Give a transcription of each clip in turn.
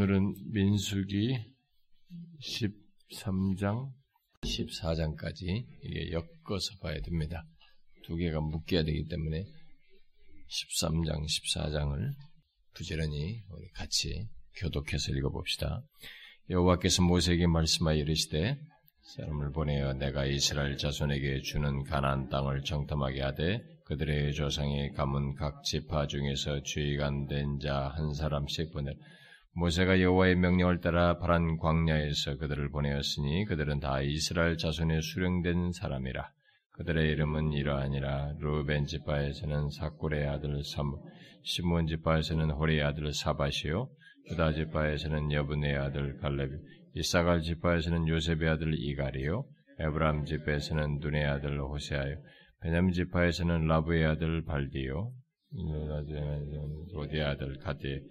오늘은 민수기 13장, 14장까지 이게 엮어서 봐야 됩니다. 두 개가 묶여야 되기 때문에 13장, 14장을 부지런히 우리 같이 교독해서 읽어봅시다. 여호와께서 모세에게 말씀하여 이르시되 사람을 보내어 내가 이스라엘 자손에게 주는 가나안 땅을 정탐하게 하되 그들의 조상의 가문 각 지파 중에서 주의간 된자 한 사람씩 보내 모세가 여호와의 명령을 따라 파란 광야에서 그들을 보내었으니 그들은 다 이스라엘 자손의 수령된 사람이라. 그들의 이름은 이러하니라. 루벤 지파에서는 사꿀의 아들 삼 시몬 지파에서는 호리의 아들 사바시요 유다 지파에서는 여분의 아들 갈렙 이사갈 지파에서는 요셉의 아들 이갈이요 에브람 지파에서는 눈의 아들 호세아요 베냐민 지파에서는 라브의 아들 발디요 로디의 아들 가디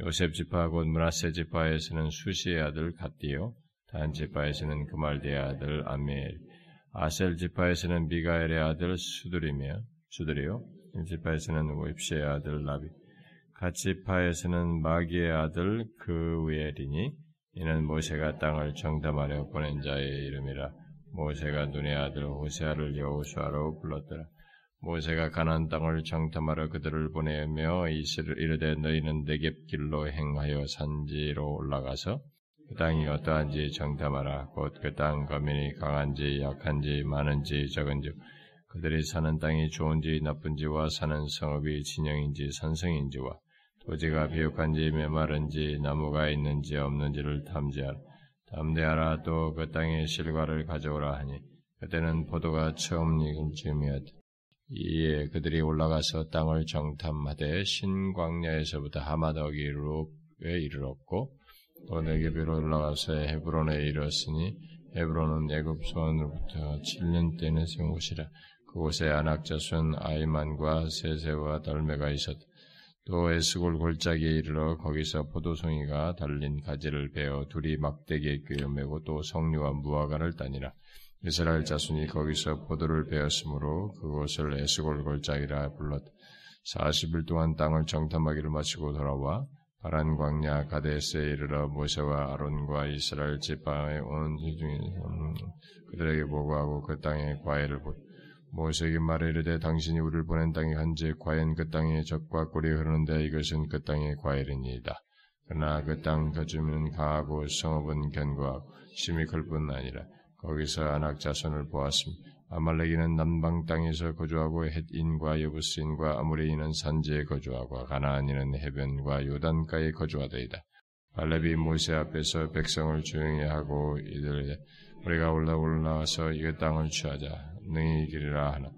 요셉 지파 곧 문하세 지파에서는 수시의 아들 갓디요 단 지파에서는 그말디의 아들 아미엘 아셀 지파에서는 미가엘의 아들 수두리며 수두리요 지파에서는 웹시의 아들 라비 갓 지파에서는 마기의 아들 그우엘이니 이는 모세가 땅을 정탐하려 보낸 자의 이름이라 모세가 눈의 아들 호세아를 여호수아로 불렀더라 모세가 가나안 땅을 정탐하러 그들을 보내며 이르되 너희는 내갭 길로 행하여 산지로 올라가서 그 땅이 어떠한지 정탐하라. 곧 그 땅 거민이 강한지 약한지 많은지 적은지 그들이 사는 땅이 좋은지 나쁜지와 사는 성읍이 진영인지 산성인지와 토지가 비옥한지 메마른지 나무가 있는지 없는지를 탐지하라. 탐대하라. 또 그 땅의 실과를 가져오라 하니 그때는 포도가 처음 익은 즈음이었다 이에 그들이 올라가서 땅을 정탐하되 신광야에서부터 하마더기로에 이르렀고 또 네게비로 올라가서 헤브론에 이르렀으니 헤브론은 애굽 소원으로부터 7년 때는 세운 곳이라 그곳에 안악자손 아이만과 세세와 덜메가 있었다. 또 에스골 골짜기에 이르러 거기서 포도송이가 달린 가지를 베어 둘이 막대기에 꿰매고 또 성류와 무화과를 따니라. 이스라엘 자손이 거기서 포도를 베었으므로 그곳을 에스골 골짜기라 불렀다. 40일 동안 땅을 정탐하기를 마치고 돌아와 바란 광야 가데스에 이르러 모세와 아론과 이스라엘 지파에 온 중에 그들에게 보고하고 그 땅의 과일을 보 모세에게 말해 이르되 당신이 우리를 보낸 땅이 한지 과연 그 땅에 적과 꿀이 흐르는데 이것은 그 땅의 과일이니이다. 그러나 그 땅 거주민은 강하고 성읍은 견고하고 심이 클뿐 아니라 거기서 안악 자손을 보았습니다. 아말렉이는 남방 땅에서 거주하고 헷인과 여부스인과 아무리인은 산지에 거주하고 가나안인은 해변과 요단가에 거주하더이다. 발렙이 모세 앞에서 백성을 조용히 하고 이들에게 우리가 올라 올라와서 이 땅을 취하자 능히 이기리라 하나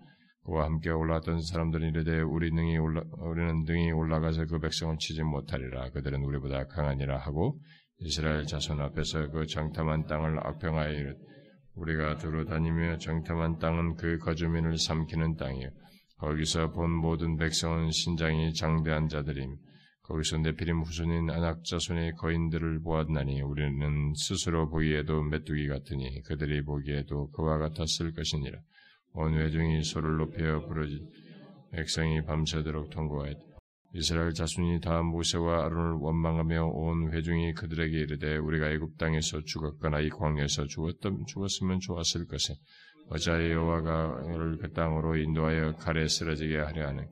그와 함께 올라왔던 사람들이 이르되 우리 능히 올라 우리는 능히 올라가서 그 백성을 치지 못하리라 그들은 우리보다 강하니라 하고 이스라엘 자손 앞에서 그 정탐한 땅을 악평하여 이르되 우리가 두루 다니며 정탐한 땅은 그 거주민을 삼키는 땅이요. 거기서 본 모든 백성은 신장이 장대한 자들임. 거기서 네피림 후손인 안악자 손의 거인들을 보았나니 우리는 스스로 보기에도 메뚜기 같으니 그들이 보기에도 그와 같았을 것이니라. 온 회중이 소를 높여 부르지 백성이 밤새도록 통고하였다. 이스라엘 자손이 다 모세와 아론을 원망하며 온 회중이 그들에게 이르되 우리가 애굽 땅에서 죽었거나 이 광야에서 죽었던 죽었으면 좋았을 것에 어자의 여호와가 우리를 그 땅으로 인도하여 칼에 쓰러지게 하려 하는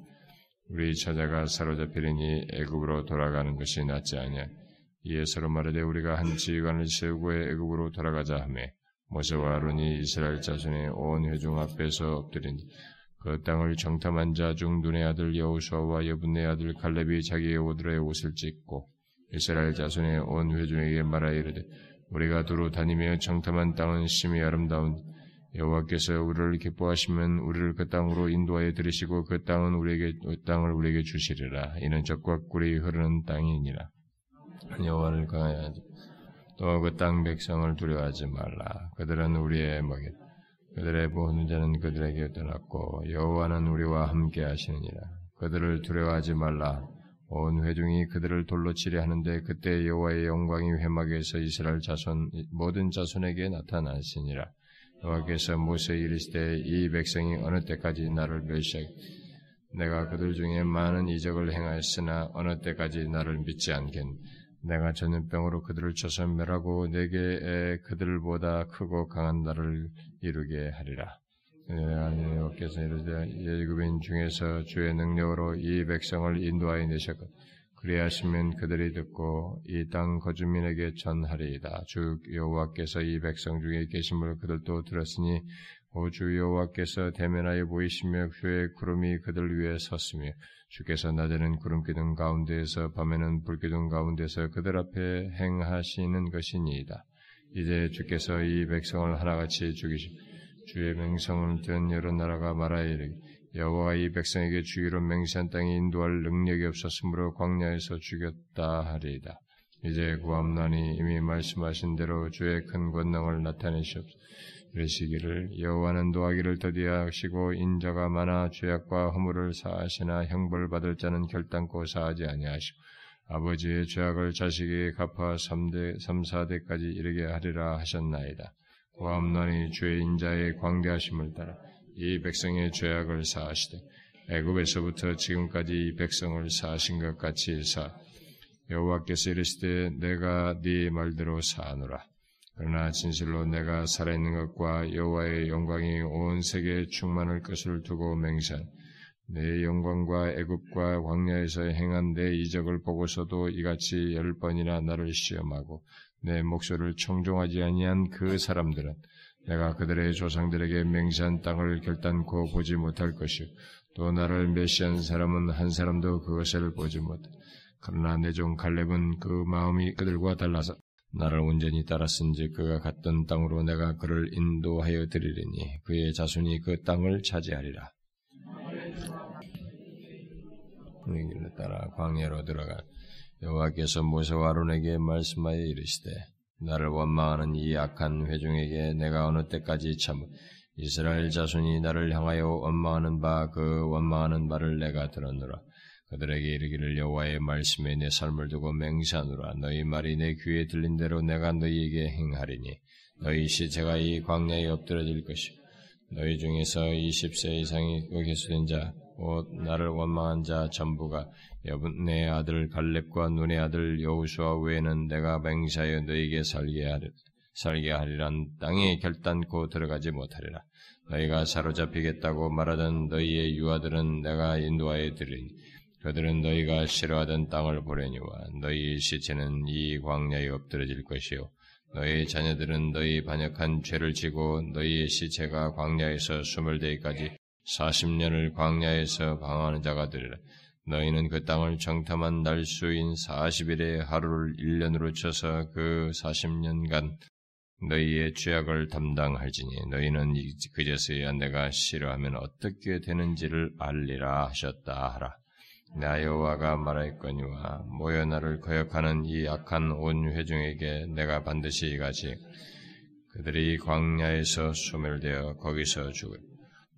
우리 처자가 사로잡히리니 애굽으로 돌아가는 것이 낫지 아니야. 이에 서로 말하되 우리가 한 지휘관을 세우고 애굽으로 돌아가자 하매 모세와 아론이 이스라엘 자손의 온 회중 앞에서 엎드린다. 그 땅을 정탐한 자 중 눈의 아들 여우수아와 여분의 아들 갈렙이 자기의 옷들의 옷을 찢고 이스라엘 자손의 온 회중에게 말하여 이르되 우리가 두루 다니며 정탐한 땅은 심히 아름다운 여호와께서 우리를 기뻐하시면 우리를 그 땅으로 인도하여 들으시고 그 땅은 우리에게 그 땅을 우리에게 주시리라. 이는 적과 꿀이 흐르는 땅이니라. 여호와를 강하여하지. 또그 땅 백성을 두려워하지 말라. 그들은 우리의 먹이다 그들의 보는 자는 그들에게 떠났고 여호와는 우리와 함께 하시느니라. 그들을 두려워하지 말라. 온 회중이 그들을 돌로 치려 하는데 그때 여호와의 영광이 회막에서 이스라엘 자손 모든 자손에게 나타나시니라. 여호와께서 모세 이르시되 이 백성이 어느 때까지 나를 멸시하 내가 그들 중에 많은 이적을 행하였으나 어느 때까지 나를 믿지 않겠 내가 전염병으로 그들을 쳐서 멸하고 내게 그들보다 크고 강한 나를 이루게 하리라. 여호와께서 이르되 예굽인 중에서 주의 능력으로 이 백성을 인도하여 내셨고 그리하시면 그들이 듣고 이 땅 거주민에게 전하리이다. 주 여호와께서 이 백성 중에 계심을 그들도 들었으니 오주 여호와께서 대면하여 보이시며 주의 구름이 그들 위에 섰으며 주께서 낮에는 구름 기둥 가운데에서 밤에는 불 기둥 가운데서 그들 앞에 행하시는 것이니이다. 이제 주께서 이 백성을 하나같이 죽이시 주의 맹성을 든 여러 나라가 말하여 이르기 여호와가 이 백성에게 주기로 맹세한 땅에 인도할 능력이 없었으므로 광야에서 죽였다 하리이다. 이제 구함난이 이미 말씀하신 대로 주의 큰 권능을 나타내시옵소서. 이르시기를 여호와는 노하기를 더디하시고 인자가 많아 죄악과 허물을 사하시나 형벌 받을 자는 결단코 사하지 아니하시고 아버지의 죄악을 자식에게 갚아 3대 3, 4대까지 이르게 하리라 하셨나이다. 구함난이 주의 인자의 광대하심을 따라 이 백성의 죄악을 사하시되 애굽에서부터 지금까지 이 백성을 사하신 것 같이 사 여호와께서 이르시되 내가 네 말대로 사노라 그러나 진실로 내가 살아있는 것과 여호와의 영광이 온 세계에 충만할 것을 두고 맹세한 내 영광과 애굽과 광야에서 행한 내 이적을 보고서도 이같이 열 번이나 나를 시험하고 내 목소리를 청종하지 아니한 그 사람들은 내가 그들의 조상들에게 맹세한 땅을 결단코 보지 못할 것이요 또 나를 메시한 사람은 한 사람도 그것을 보지 못. 그러나 내 종 갈렙은 그 마음이 그들과 달라서 나를 온전히 따랐은지 그가 갔던 땅으로 내가 그를 인도하여 드리리니 그의 자손이 그 땅을 차지하리라. 분위기를 따라 광야로 들어가 여호와께서 모세와 아론에게 말씀하여 이르시되 나를 원망하는 이 악한 회중에게 내가 어느 때까지 참 이스라엘 자손이 나를 향하여 원망하는 바 그 원망하는 바를 내가 들었노라. 그들에게 이르기를 여호와의 말씀에 내 삶을 두고 맹세하노라. 너희 말이 내 귀에 들린 대로 내가 너희에게 행하리니 너희 시체가 이 광야에 엎드려질 것이 너희 중에서 20세 이상이 계수된 자, 곧 나를 원망한 자 전부가 여분의 아들 갈렙과 눈의 아들 여우수아 외에는 내가 맹세하여 너희에게 살게 하리, 살게 하리란 땅에 결단코 들어가지 못하리라. 너희가 사로잡히겠다고 말하던 너희의 유아들은 내가 인도하여 드리니 그들은 너희가 싫어하던 땅을 보려니와 너희 시체는 이 광야에 엎드러질 것이요 너희 자녀들은 너희 반역한 죄를 지고 너희의 시체가 광야에서 스물대까지 40년을 광야에서 방황하는 자가 되리라. 너희는 그 땅을 정탐한 날수인 40일의 하루를 1년으로 쳐서 그 40년간 너희의 죄악을 담당할지니 너희는 그제서야 내가 싫어하면 어떻게 되는지를 알리라 하셨다 하라. 나 여호와가 말하였거니와 모여 나를 거역하는 이 악한 온 회중에게 내가 반드시 이같이 그들이 광야에서 소멸되어 거기서 죽을.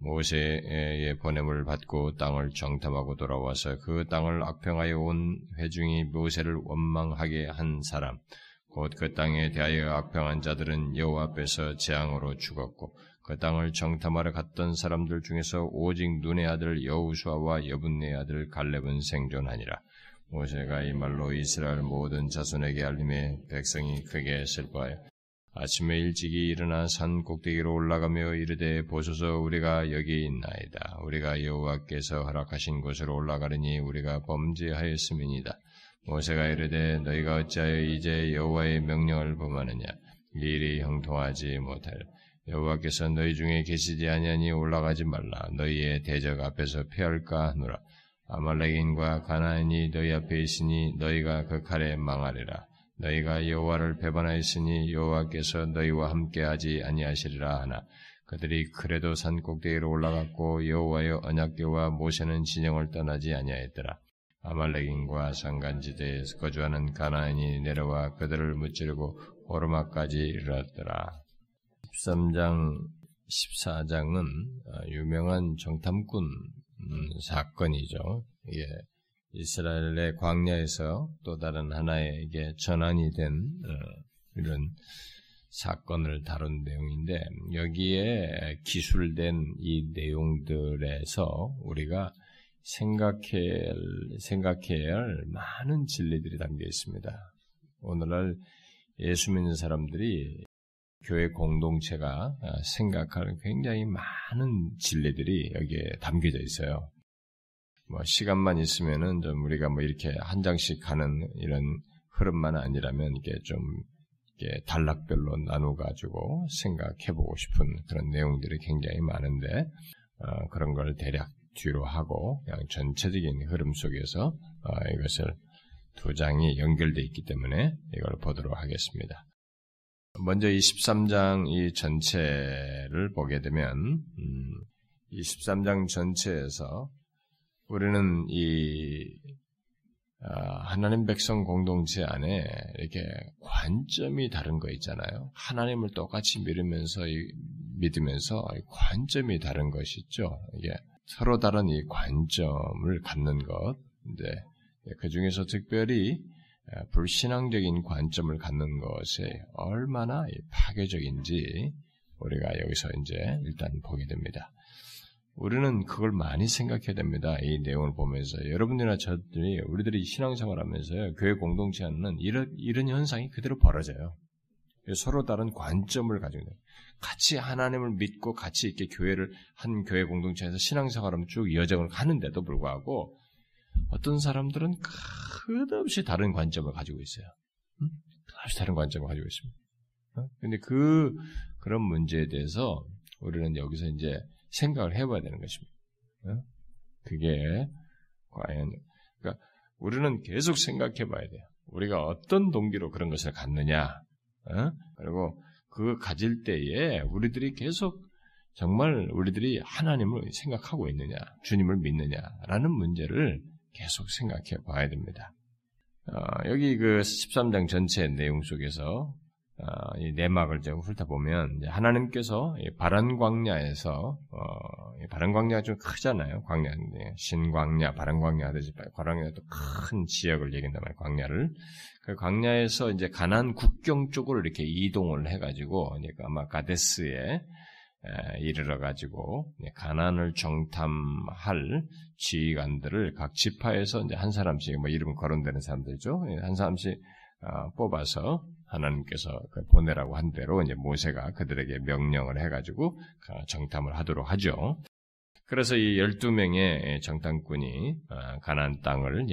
모세의 보냄을 받고 땅을 정탐하고 돌아와서 그 땅을 악평하여 온 회중이 모세를 원망하게 한 사람 곧 그 땅에 대하여 악평한 자들은 여호와 앞에서 재앙으로 죽었고 그 땅을 정탐하러 갔던 사람들 중에서 오직 눈의 아들 여우수아와 여분의 아들 갈렙은 생존하니라. 모세가 이 말로 이스라엘 모든 자손에게 알림해 백성이 크게 슬퍼하여 아침에 일찍이 일어나 산 꼭대기로 올라가며 이르되 보소서 우리가 여기 있나이다. 우리가 여호와께서 허락하신 곳으로 올라가려니 우리가 범죄하였음이니이다. 모세가 이르되 너희가 어찌하여 이제 여호와의 명령을 범하느냐? 이 일이 형통하지 못할. 여호와께서 너희 중에 계시지 아니하니 올라가지 말라. 너희의 대적 앞에서 피할까 하노라. 아말렉인과 가나안이 너희 앞에 있으니 너희가 그 칼에 망하리라. 너희가 여호와를 배반하였으니 여호와께서 너희와 함께하지 아니하시리라 하나 그들이 그래도 산 꼭대기로 올라갔고 여호와의 언약궤와 모세는 진영을 떠나지 아니하였더라. 아말렉인과 상간지대에서 거주하는 가나안이 내려와 그들을 무찌르고 오르막까지 이르렀더라. 13장 14장은 어, 유명한 정탐꾼 음, 사건이죠. 예. 이스라엘의 광야에서 또 다른 하나에게 전환이 된 어, 이런 사건을 다룬 내용인데 여기에 기술된 이 내용들에서 우리가 생각해야, 생각해야 할 많은 진리들이 담겨 있습니다. 오늘날 예수 믿는 사람들이 교회 공동체가 생각하는 굉장히 많은 진리들이 여기에 담겨져 있어요. 뭐 시간만 있으면은 좀 우리가 뭐 이렇게 한 장씩 가는 이런 흐름만 아니라면 이게 좀 이게 단락별로 나눠 가지고 생각해 보고 싶은 그런 내용들이 굉장히 많은데 어, 그런 걸 대략 뒤로 하고 그냥 전체적인 흐름 속에서 어, 이것을 두 장이 연결되어 있기 때문에 이걸 보도록 하겠습니다. 먼저 이 13장 이 전체를 보게 되면 음, 23장 전체에서 우리는 이 아, 하나님 백성 공동체 안에 이렇게 관점이 다른 거 있잖아요. 하나님을 똑같이 믿으면서 믿으면서 관점이 다른 것이 있죠. 이게 서로 다른 이 관점을 갖는 것. 근데 그 중에서 특별히 불신앙적인 관점을 갖는 것에 얼마나 파괴적인지 우리가 여기서 이제 일단 보게 됩니다. 우리는 그걸 많이 생각해야 됩니다. 이 내용을 보면서 여러분들이나 저들이 우리들이 신앙생활 하면서요. 교회 공동체 하는 이런 이런 현상이 그대로 벌어져요. 서로 다른 관점을 가지고 같이 하나님을 믿고 같이 이렇게 교회를 한 교회 공동체에서 신앙생활을 쭉 여정을 하는데도 불구하고 어떤 사람들은 끝없이 다른 관점을 가지고 있어요. 응? 끝없이 다른 관점을 가지고 있습니다. 어? 근데 그 그런 문제에 대해서 우리는 여기서 이제 생각을 해봐야 되는 것입니다. 어? 그게 과연 그러니까 우리는 계속 생각해 봐야 돼요. 우리가 어떤 동기로 그런 것을 갖느냐, 어? 그리고 그 가질 때에 우리들이 계속 정말 우리들이 하나님을 생각하고 있느냐, 주님을 믿느냐라는 문제를 계속 생각해 봐야 됩니다. 어, 여기 그 13장 전체 내용 속에서 어, 이 내막을 좀 훑어보면 하나님께서 바란 광야에서 어, 바란 광야가 좀 크잖아요. 광야인데 신광야, 바란 광야 하듯이 광야도 큰 지역을 얘기한단 말이에요. 광야를 그 광야에서 이제 가난 국경 쪽으로 이렇게 이동을 해가지고 이제 아마 가데스에 이르러 가지고 가난을 정탐할 지휘관들을 각 지파에서 이제 한 사람씩 뭐 이름 거론되는 사람들이죠. 한 사람씩 어, 뽑아서 하나님께서 그 보내라고 한 대로 이제 모세가 그들에게 명령을 해가지고 그 정탐을 하도록 하죠. 그래서 이 12명의 정탐꾼이 어, 가나안 땅을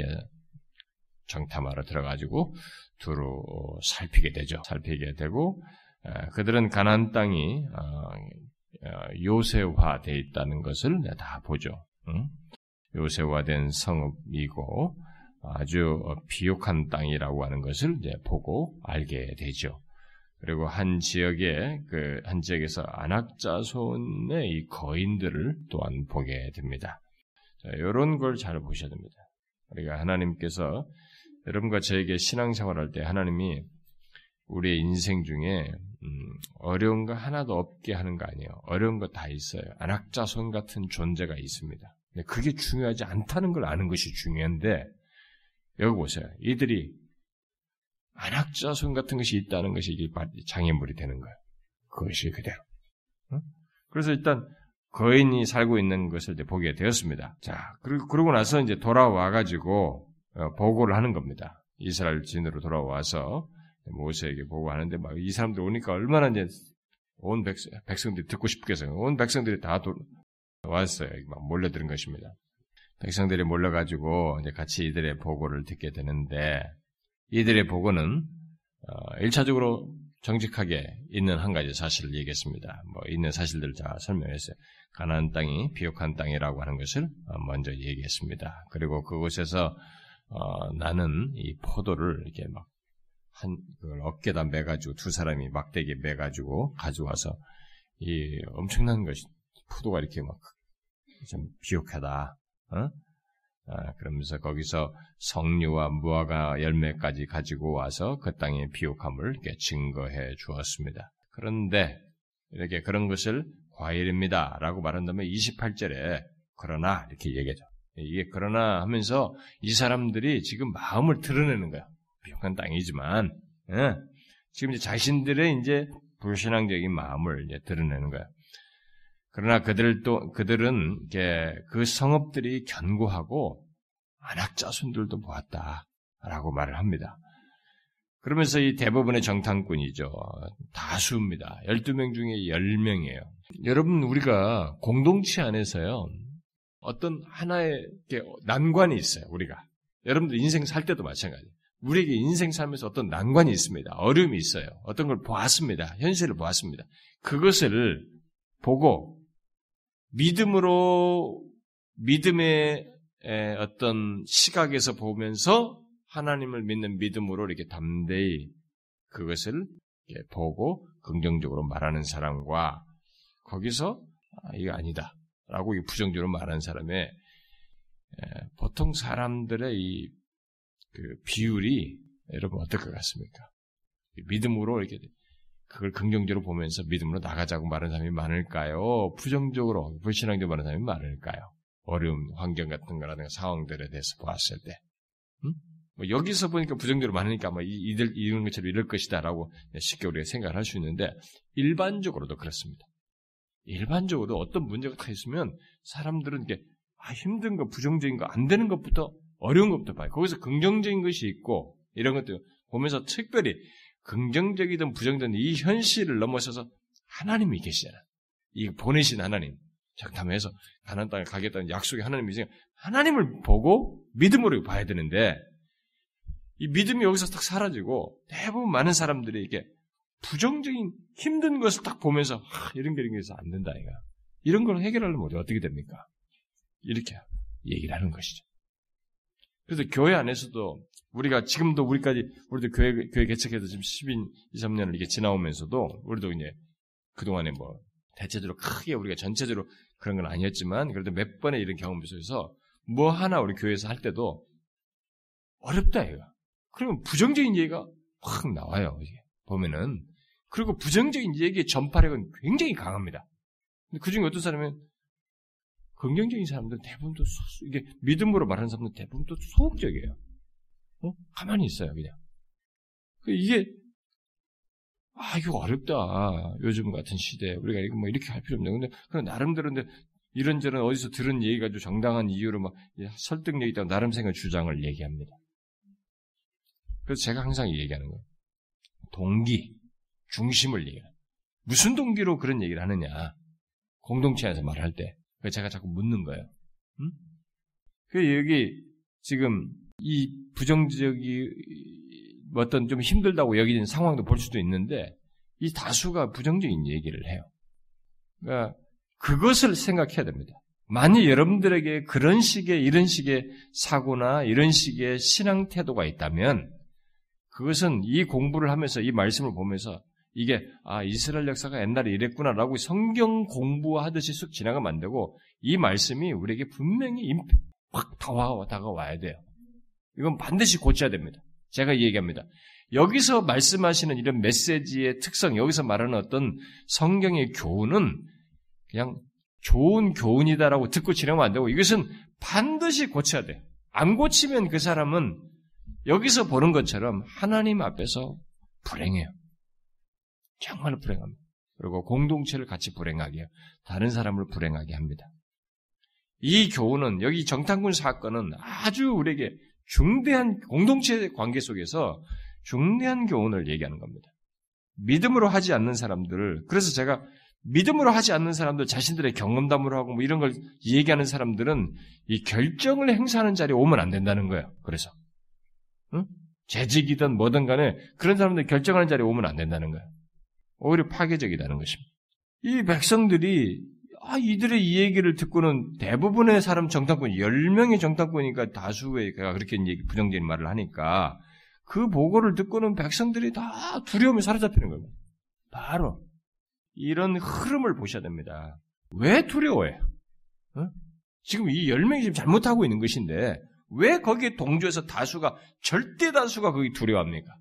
정탐하러 들어가지고 두루 살피게 되죠. 살피게 되고 어, 그들은 가나안 땅이 어, 요새화되어 있다는 것을 다 보죠. 요새화된 성읍이고 아주 비옥한 땅이라고 하는 것을 보고 알게 되죠. 그리고 한 지역에 그한 지역에서 안악자손의 이 거인들을 또한 보게 됩니다. 자, 이런 걸 잘 보셔야 됩니다. 우리가 하나님께서 여러분과 저에게 신앙생활할 때 하나님이 우리의 인생 중에 음, 어려운 거 하나도 없게 하는 거 아니에요. 어려운 거 다 있어요. 안악자손 같은 존재가 있습니다. 근데 그게 중요하지 않다는 걸 아는 것이 중요한데 여기 보세요. 이들이 안학자손 같은 것이 있다는 것이 이게 장애물이 되는 거예요. 그것이 그대로. 그래서 일단 거인이 살고 있는 것을 보게 되었습니다. 자, 그리고 그러고 나서 이제 돌아와 가지고 어, 보고를 하는 겁니다. 이스라엘 진으로 돌아와서 모세에게 보고하는데 막 이 사람들 오니까 얼마나 이제 온 백성, 백성들이 듣고 싶겠어요. 온 백성들이 다 도, 왔어요. 막 몰려드는 것입니다. 백성들이 몰려가지고 이제 같이 이들의 보고를 듣게 되는데 이들의 보고는 어, 1차적으로 정직하게 있는 한 가지 사실을 얘기했습니다. 뭐 있는 사실들을 다 설명했어요. 가나안 땅이 비옥한 땅이라고 하는 것을 어, 먼저 얘기했습니다. 그리고 그곳에서 어, 나는 이 포도를 이렇게 막 한, 그걸 어깨다 매가지고 두 사람이 막대기에 매가지고 가져와서 이 엄청난 것이 포도가 이렇게 막 좀 비옥하다. 어? 아, 그러면서 거기서 성류와 무화과 열매까지 가지고 와서 그 땅의 비옥함을 이렇게 증거해 주었습니다. 그런데 이렇게 그런 것을 과일입니다. 라고 말한다면 28절에 그러나 이렇게 얘기하죠. 이게 그러나 하면서 이 사람들이 지금 마음을 드러내는 거야. 비옥한 땅이지만, 예? 지금 이제 자신들의 이제 불신앙적인 마음을 이제 드러내는 거야. 그러나 그들도 그들은 그 성읍들이 견고하고 안악자손들도 보았다라고 말을 합니다. 그러면서 이 대부분의 정탐꾼이죠. 다수입니다. 12명 중에 10명이에요. 여러분, 우리가 공동체 안에서요, 어떤 하나의 난관이 있어요, 우리가. 여러분들 인생 살 때도 마찬가지예요. 우리에게 인생 살면서 어떤 난관이 있습니다. 어려움이 있어요. 어떤 걸 보았습니다. 현실을 보았습니다. 그것을 보고 믿음으로 믿음의 어떤 시각에서 보면서 하나님을 믿는 믿음으로 이렇게 담대히 그것을 보고 긍정적으로 말하는 사람과 거기서 아, 이거 아니다라고 부정적으로 말하는 사람의 보통 사람들의 이 그 비율이 여러분 어떨 것 같습니까? 믿음으로 이렇게 그걸 긍정적으로 보면서 믿음으로 나가자고 말하는 사람이 많을까요? 부정적으로 불신앙적으로 말하는 사람이 많을까요? 어려움, 환경 같은 거라든가 상황들에 대해서 보았을 때. 음? 뭐 여기서 보니까 부정적으로 많으니까 뭐 이들 이런 것처럼 이럴 것이다라고 쉽게 우리가 생각을 할 수 있는데 일반적으로도 그렇습니다. 일반적으로도 어떤 문제가 다 있으면 사람들은 이게 아, 힘든 거, 부정적인 거, 안 되는 것부터 어려운 것부터 봐요. 거기서 긍정적인 것이 있고 이런 것들 보면서 특별히 긍정적이든 부정적이든 이 현실을 넘어서서 하나님이 계시잖아. 이 보내신 하나님. 작탐해서 가난 땅에 가겠다는 약속의 하나님이지 하나님을 보고 믿음으로 봐야 되는데 이 믿음이 여기서 딱 사라지고 대부분 많은 사람들이 이게 부정적인 힘든 것을 딱 보면서 하, 이런 게 이런 게 있어 안 된다 이가 이런 걸 해결하려면 어떻게 됩니까? 이렇게 얘기를 하는 것이죠. 그래서 교회 안에서도 우리가 지금도 우리까지 우리도 교회 교회 개척해서 지금 10인 2, 3년을 이렇게 지나오면서도 우리도 이제 그동안에 뭐 대체적으로 크게 우리가 전체적으로 그런 건 아니었지만 그래도 몇 번의 이런 경험 속에서 뭐 하나 우리 교회에서 할 때도 어렵다 얘가. 그러면 부정적인 얘기가 확 나와요. 이게 보면은 그리고 부정적인 얘기의 전파력은 굉장히 강합니다. 근데 그 중에 어떤 사람은 긍정적인 사람들 대부분 도 이게 믿음으로 말하는 사람들 대부분 도 소극적이에요. 어? 가만히 있어요, 그냥. 그 이게 아 이거 어렵다. 요즘 같은 시대 에 우리가 이거 뭐 이렇게 할 필요 없네. 근데 그 나름대로 근데 이런저런 어디서 들은 얘기 가지고 정당한 이유로 막 설득력 있다고 나름 생각 주장을 얘기합니다. 그래서 제가 항상 얘기하는 거예요. 동기, 중심을 얘기해요. 무슨 동기로 그런 얘기를 하느냐. 공동체 안에서 말할 때. 그래서 제가 자꾸 묻는 거예요. 음? 그 여기 지금 이 부정적이 어떤 좀 힘들다고 여기는 상황도 볼 수도 있는데 이 다수가 부정적인 얘기를 해요. 그러니까 그것을 생각해야 됩니다. 만약 여러분들에게 그런 식의 이런 식의 사고나 이런 식의 신앙 태도가 있다면 그것은 이 공부를 하면서 이 말씀을 보면서 이게 아 이스라엘 역사가 옛날에 이랬구나라고 성경 공부하듯이 쑥 지나가면 안 되고 이 말씀이 우리에게 분명히 확 다가와 다가와야 돼요. 이건 반드시 고쳐야 됩니다. 제가 얘기합니다. 여기서 말씀하시는 이런 메시지의 특성, 여기서 말하는 어떤 성경의 교훈은 그냥 좋은 교훈이다라고 듣고 지나가면 안 되고 이것은 반드시 고쳐야 돼. 안 고치면 그 사람은 여기서 보는 것처럼 하나님 앞에서 불행해요. 정말 불행합니다. 그리고 공동체를 같이 불행하게 해요. 다른 사람을 불행하게 합니다. 이 교훈은 여기 정탐꾼 사건은 아주 우리에게 중대한 공동체 관계 속에서 중대한 교훈을 얘기하는 겁니다. 믿음으로 하지 않는 사람들을 그래서 제가 믿음으로 하지 않는 사람들 자신들의 경험담으로 하고 뭐 이런 걸 얘기하는 사람들은 이 결정을 행사하는 자리에 오면 안 된다는 거예요. 그래서 응? 재직이든 뭐든 간에 그런 사람들 결정하는 자리에 오면 안 된다는 거예요. 오히려 파괴적이라는 것입니다. 이 백성들이 아, 이들의 이 얘기를 듣고는 대부분의 사람 정탐꾼, 10명의 정탐꾼이니까 다수의 그렇게 부정적인 말을 하니까 그 보고를 듣고는 백성들이 다 두려움에 사로잡히는 겁니다. 바로 이런 흐름을 보셔야 됩니다. 왜 두려워해요? 어? 지금 이 10명이 지금 잘못하고 있는 것인데 왜 거기에 동조해서 다수가 절대 다수가 거기 두려워합니까?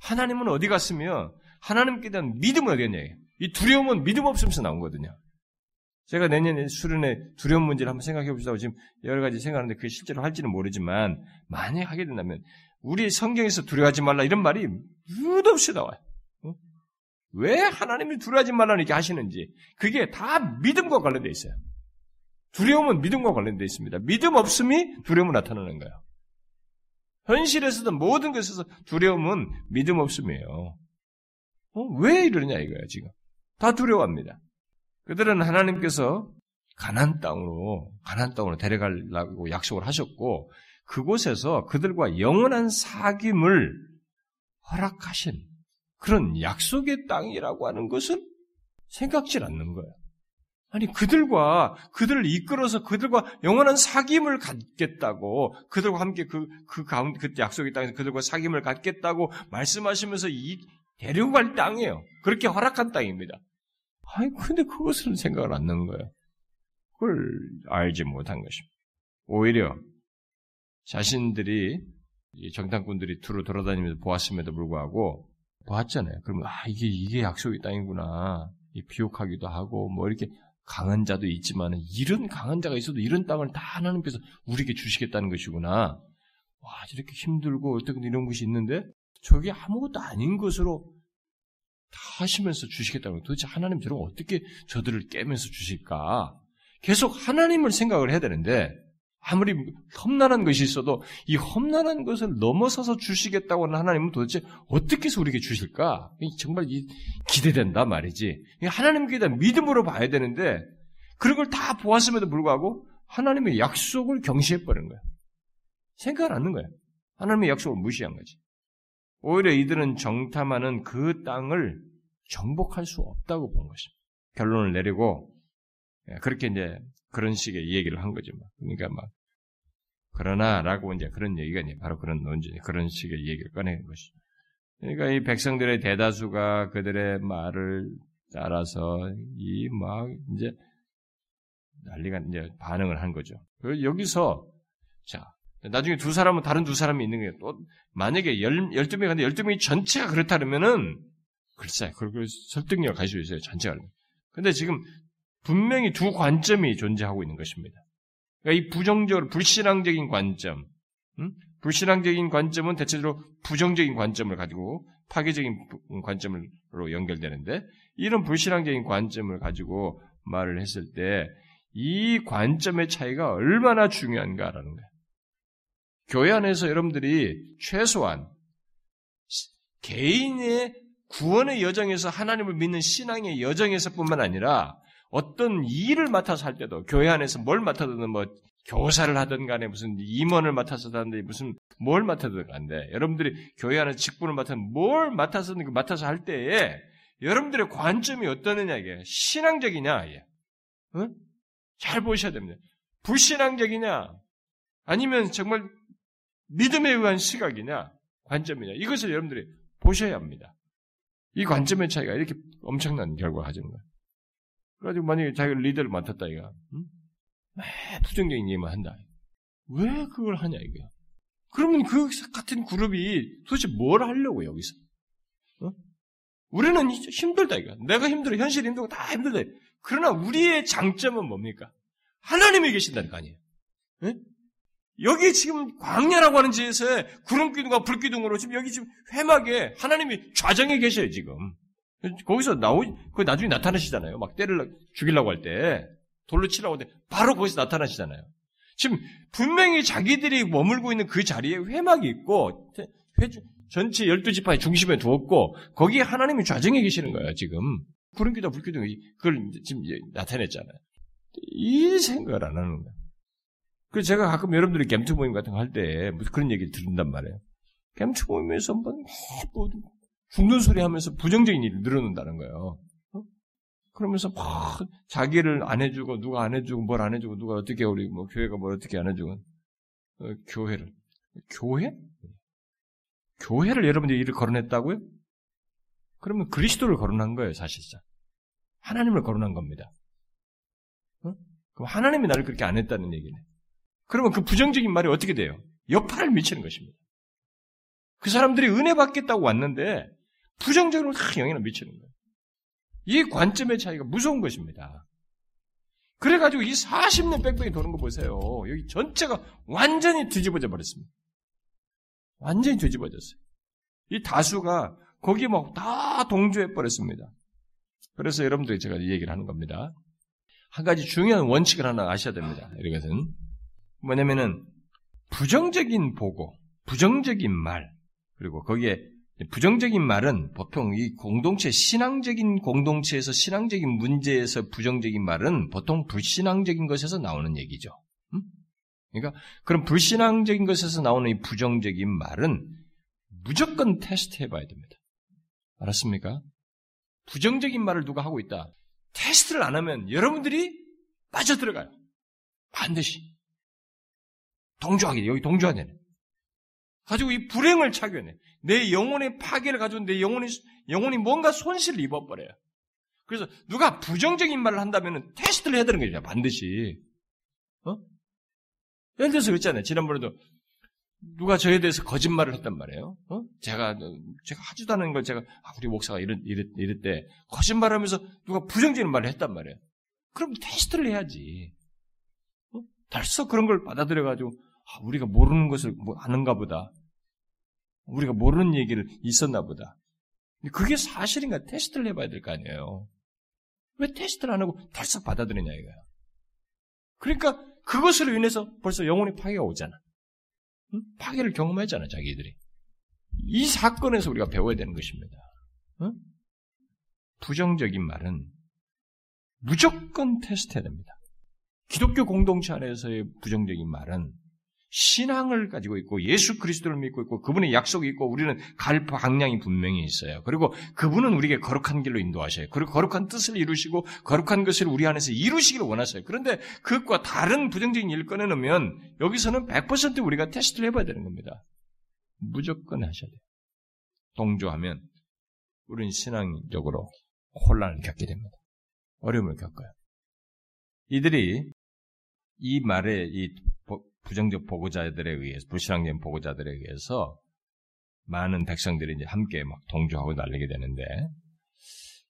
하나님은 어디 갔으며 하나님께 대한 믿음은 어디 갔냐? 이 두려움은 믿음 없으면서 나온 거거든요. 제가 내년에 수련회 두려움 문제를 한번 생각해 봅시다. 지금 여러 가지 생각하는데 그게 실제로 할지는 모르지만 만약 하게 된다면 우리 성경에서 두려워하지 말라 이런 말이 끝없이 나와요. 어? 왜 하나님이 두려워하지 말라 이렇게 하시는지 그게 다 믿음과 관련되어 있어요. 두려움은 믿음과 관련되어 있습니다. 믿음 없음이 두려움을 나타나는 거예요. 현실에서도 모든 것에서 두려움은 믿음 없음이에요. 어? 왜 이러냐 이거야 지금. 다 두려워합니다. 그들은 하나님께서 가난 땅으로 가난 땅으로 데려가려고 약속을 하셨고 그곳에서 그들과 영원한 사귐을 허락하신 그런 약속의 땅이라고 하는 것은 생각질 않는 거예요. 아니 그들과 그들을 이끌어서 그들과 영원한 사귐을 갖겠다고 그들과 함께 그그 가운데 그 약속의 땅에서 그들과 사귐을 갖겠다고 말씀하시면서 이 데려갈 땅이에요. 그렇게 허락한 땅입니다. 아니 근데 그것을 생각을 안 넣는 거예요. 그걸 알지 못한 것입니다. 오히려 자신들이 정탐꾼들이 두루 돌아다니면서 보았음에도 불구하고 보았잖아요. 그러면 아 이게 이게 약속의 땅이구나. 비옥하기도 하고 뭐 이렇게 강한 자도 있지만 이런 강한 자가 있어도 이런 땅을 다 하나님께서 우리에게 주시겠다는 것이구나. 와 저렇게 힘들고 어떻게 이런 것이 있는데 저게 아무것도 아닌 것으로 다 하시면서 주시겠다는 도대체 하나님 저런 어떻게 저들을 깨면서 주실까? 계속 하나님을 생각을 해야 되는데 아무리 험난한 것이 있어도 이 험난한 것을 넘어서서 주시겠다고 하는 하나님은 도대체 어떻게 해서 우리에게 주실까? 정말 기대된다 말이지. 하나님께 대한 믿음으로 봐야 되는데 그런 걸 다 보았음에도 불구하고 하나님의 약속을 경시해버린 거야. 생각을 않는 거야. 하나님의 약속을 무시한 거지. 오히려 이들은 정탐하는 그 땅을 정복할 수 없다고 본 것입니다. 결론을 내리고 예, 그렇게 이제 그런 식의 얘기를 한 거죠. 그러니까 막 그러나라고 이제 그런 얘기가 이제 바로 그런 논지 그런 식의 얘기를 꺼내는 것이죠. 그러니까 이 백성들의 대다수가 그들의 말을 따라서 이 막 이제 난리가 이제 반응을 한 거죠. 여기서 자 나중에 두 사람은 다른 두 사람이 있는 거예요. 또 만약에 열 열두 명이 근데 열두 명이 전체가 그렇다면은 글쎄 그걸 설득력 가지고 있어요 전체가. 근데 지금 분명히 두 관점이 존재하고 있는 것입니다. 그러니까 이 부정적으로 불신앙적인 관점, 음? 불신앙적인 관점은 대체적으로 부정적인 관점을 가지고 파괴적인 관점으로 연결되는데 이런 불신앙적인 관점을 가지고 말을 했을 때 이 관점의 차이가 얼마나 중요한가라는 거예요. 교회 안에서 여러분들이 최소한 개인의 구원의 여정에서 하나님을 믿는 신앙의 여정에서뿐만 아니라 어떤 일을 맡아서 할 때도 교회 안에서 뭘 맡아든 뭐 교사를 하든 간에 무슨 임원을 맡아서 하는데 무슨 뭘 맡아든 간데 여러분들이 교회 안에서 직분을 맡아 뭘 맡아서 맡아서 할 때에 여러분들의 관점이 어떠느냐 이게 신앙적이냐 이게 어? 잘 보셔야 됩니다. 불신앙적이냐 아니면 정말 믿음에 의한 시각이냐 관점이냐 이것을 여러분들이 보셔야 합니다. 이 관점의 차이가 이렇게 엄청난 결과가 가지는 거예요. 그래가지고 만약에 자기가 리더를 맡았다 이가 응? 부정적인 얘기만 한다. 왜 그걸 하냐 이거야. 그러면 그 같은 그룹이 도대체 뭘 하려고 여기서? 어? 우리는 힘들다 이거. 내가 힘들어, 현실이 힘들고 다 힘들다. 그러나 우리의 장점은 뭡니까? 하나님이 계신다는 거 아니에요. 네? 여기 지금 광야라고 하는 지에서 구름 기둥과 불 기둥으로 지금 여기 지금 회막에 하나님이 좌정에 계셔요 지금. 거기서 나오, 그 나중에 나타나시잖아요. 막 때를 죽이려고 할 때, 돌로 치라고 할 때, 바로 거기서 나타나시잖아요. 지금 분명히 자기들이 머물고 있는 그 자리에 회막이 있고, 회, 전체 열두 지파의 중심에 두었고, 거기에 하나님이 좌정해 계시는 거예요, 지금. 구름기둥도 불기둥도 그걸 지금 나타냈잖아요. 이 생각을 안 하는 거예요. 그 제가 가끔 여러분들이 gem투 모임 같은 거 할 때 무슨 그런 얘기를 듣는단 말이에요. gem투 모임에서 뭐, 뭐 죽는 소리 하면서 부정적인 일을 늘어놓는다는 거예요. 어? 그러면서 막 자기를 안 해주고 누가 안 해주고 뭘 안 해주고 누가 어떻게 우리 뭐 교회가 뭘 어떻게 안 해주고 어, 교회를 교회? 교회를 여러분들이 일을 거론했다고요? 그러면 그리스도를 거론한 거예요, 사실상. 하나님을 거론한 겁니다. 어? 그럼 하나님이 나를 그렇게 안 했다는 얘기네. 그러면 그 부정적인 말이 어떻게 돼요? 여파를 미치는 것입니다. 그 사람들이 은혜 받겠다고 왔는데 부정적으로 다 영향을 미치는 거예요. 이 관점의 차이가 무서운 것입니다. 그래가지고 이 40년 빽빽이 도는 거 보세요. 여기 전체가 완전히 뒤집어져 버렸습니다. 완전히 뒤집어졌어요. 이 다수가 거기 막 다 동조해 버렸습니다. 그래서 여러분들이 제가 이 얘기를 하는 겁니다. 한 가지 중요한 원칙을 하나 아셔야 됩니다. 이것은 뭐냐면은 부정적인 보고, 부정적인 말, 그리고 거기에 부정적인 말은 보통 이 공동체, 신앙적인 공동체에서 신앙적인 문제에서 부정적인 말은 보통 불신앙적인 것에서 나오는 얘기죠. 음? 그러니까 그런 불신앙적인 것에서 나오는 이 부정적인 말은 무조건 테스트 해봐야 됩니다. 알았습니까? 부정적인 말을 누가 하고 있다. 테스트를 안 하면 여러분들이 빠져들어가요. 반드시. 동조하게, 여기 동조하게 돼. 가지고 이 불행을 차겨내. 내 영혼의 파괴를 가지고 내 영혼이, 영혼이 뭔가 손실을 입어버려요. 그래서 누가 부정적인 말을 한다면 테스트를 해야 되는 거죠. 반드시. 어? 예를 들어서 그랬잖아요. 지난번에도 누가 저에 대해서 거짓말을 했단 말이에요. 어? 제가, 제가 하지도 않은 걸 제가, 아, 우리 목사가 이랬, 이랬, 이랬 때, 거짓말 하면서 누가 부정적인 말을 했단 말이에요. 그럼 테스트를 해야지. 어? 벌써 그런 걸 받아들여가지고, 아, 우리가 모르는 것을 뭐 아는가 보다. 우리가 모르는 얘기를 있었나 보다. 그게 사실인가 테스트를 해봐야 될 거 아니에요. 왜 테스트를 안 하고 벌써 받아들이냐 이거야. 그러니까 그것으로 인해서 벌써 영혼의 파괴가 오잖아. 응? 파괴를 경험했잖아 자기들이. 이 사건에서 우리가 배워야 되는 것입니다. 응? 부정적인 말은 무조건 테스트해야 됩니다. 기독교 공동체 안에서의 부정적인 말은 신앙을 가지고 있고 예수 그리스도를 믿고 있고 그분의 약속이 있고 우리는 갈 방향이 분명히 있어요. 그리고 그분은 우리에게 거룩한 길로 인도하셔요. 그리고 거룩한 뜻을 이루시고 거룩한 것을 우리 안에서 이루시기를 원하세요. 그런데 그것과 다른 부정적인 일을 꺼내놓으면 여기서는 100% 우리가 테스트를 해봐야 되는 겁니다. 무조건 하셔야 돼요. 동조하면 우리는 신앙적으로 혼란을 겪게 됩니다. 어려움을 겪어요. 이들이 이 말에 이 부정적 보고자들에 의해서 불신앙적인 보고자들에 의해서 많은 백성들이 이제 함께 막 동조하고 날리게 되는데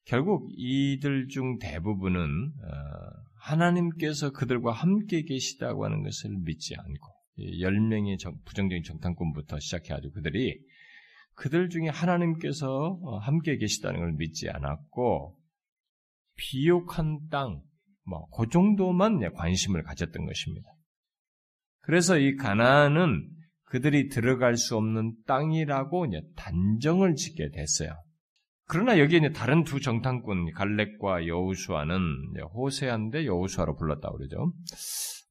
결국 이들 중 대부분은 어, 하나님께서 그들과 함께 계시다고 하는 것을 믿지 않고 열 명의 부정적인 정탐꾼부터 시작해가지고 그들이 그들 중에 하나님께서 어, 함께 계시다는 걸 믿지 않았고 비옥한 땅, 뭐 그 정도만 관심을 가졌던 것입니다. 그래서 이 가나안은 그들이 들어갈 수 없는 땅이라고 단정을 짓게 됐어요. 그러나 여기에 이제 다른 두 정탐꾼 갈렙과 여우수아는 호세한데 여우수아로 불렀다고 그러죠.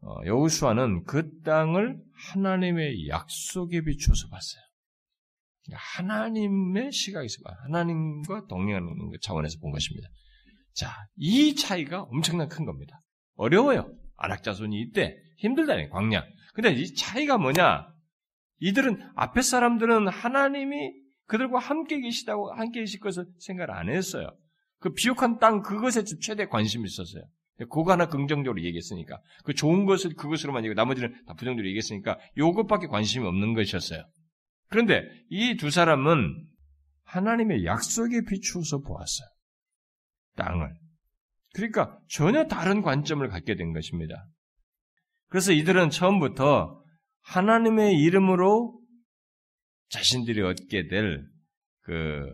어, 여우수아는 그 땅을 하나님의 약속에 비추어서 봤어요. 하나님의 시각에서 봐. 하나님과 동행하는 차원에서 본 것입니다. 자, 이 차이가 엄청난 큰 겁니다. 어려워요. 안학자손이 이때 힘들다니 광야. 근데 이 차이가 뭐냐? 이들은 앞에 사람들은 하나님이 그들과 함께 계시다고 함께 계실 것을 생각을 안 했어요. 그 비옥한 땅 그것에 최대 관심이 있었어요. 그거 하나 긍정적으로 얘기했으니까 그 좋은 것을 그것으로만 얘기고 나머지는 다 부정적으로 얘기했으니까 요것밖에 관심이 없는 것이었어요. 그런데 이 두 사람은 하나님의 약속에 비추어서 보았어요. 땅을. 그러니까 전혀 다른 관점을 갖게 된 것입니다. 그래서 이들은 처음부터 하나님의 이름으로 자신들이 얻게 될 그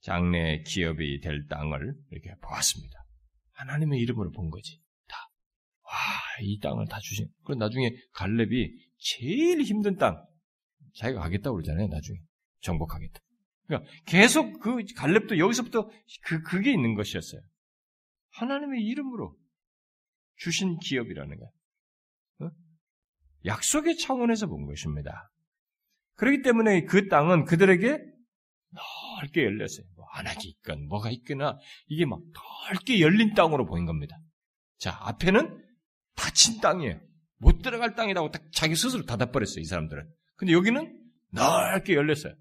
장래 기업이 될 땅을 이렇게 보았습니다. 하나님의 이름으로 본 거지. 다. 와, 이 땅을 다 주신. 그리고 나중에 갈렙이 제일 힘든 땅, 자기가 가겠다고 그러잖아요, 나중에. 정복하겠다. 그러니까 계속 그 갈렙도 여기서부터 그, 그게 있는 것이었어요. 하나님의 이름으로 주신 기업이라는 거야. 약속의 차원에서 본 것입니다. 그렇기 때문에 그 땅은 그들에게 넓게 열렸어요. 뭐 안악이 있건 뭐가 있거나 이게 막 넓게 열린 땅으로 보인 겁니다. 자, 앞에는 닫힌 땅이에요. 못 들어갈 땅이라고 딱 자기 스스로 닫아버렸어요, 이 사람들은. 근데 여기는 넓게 열렸어요.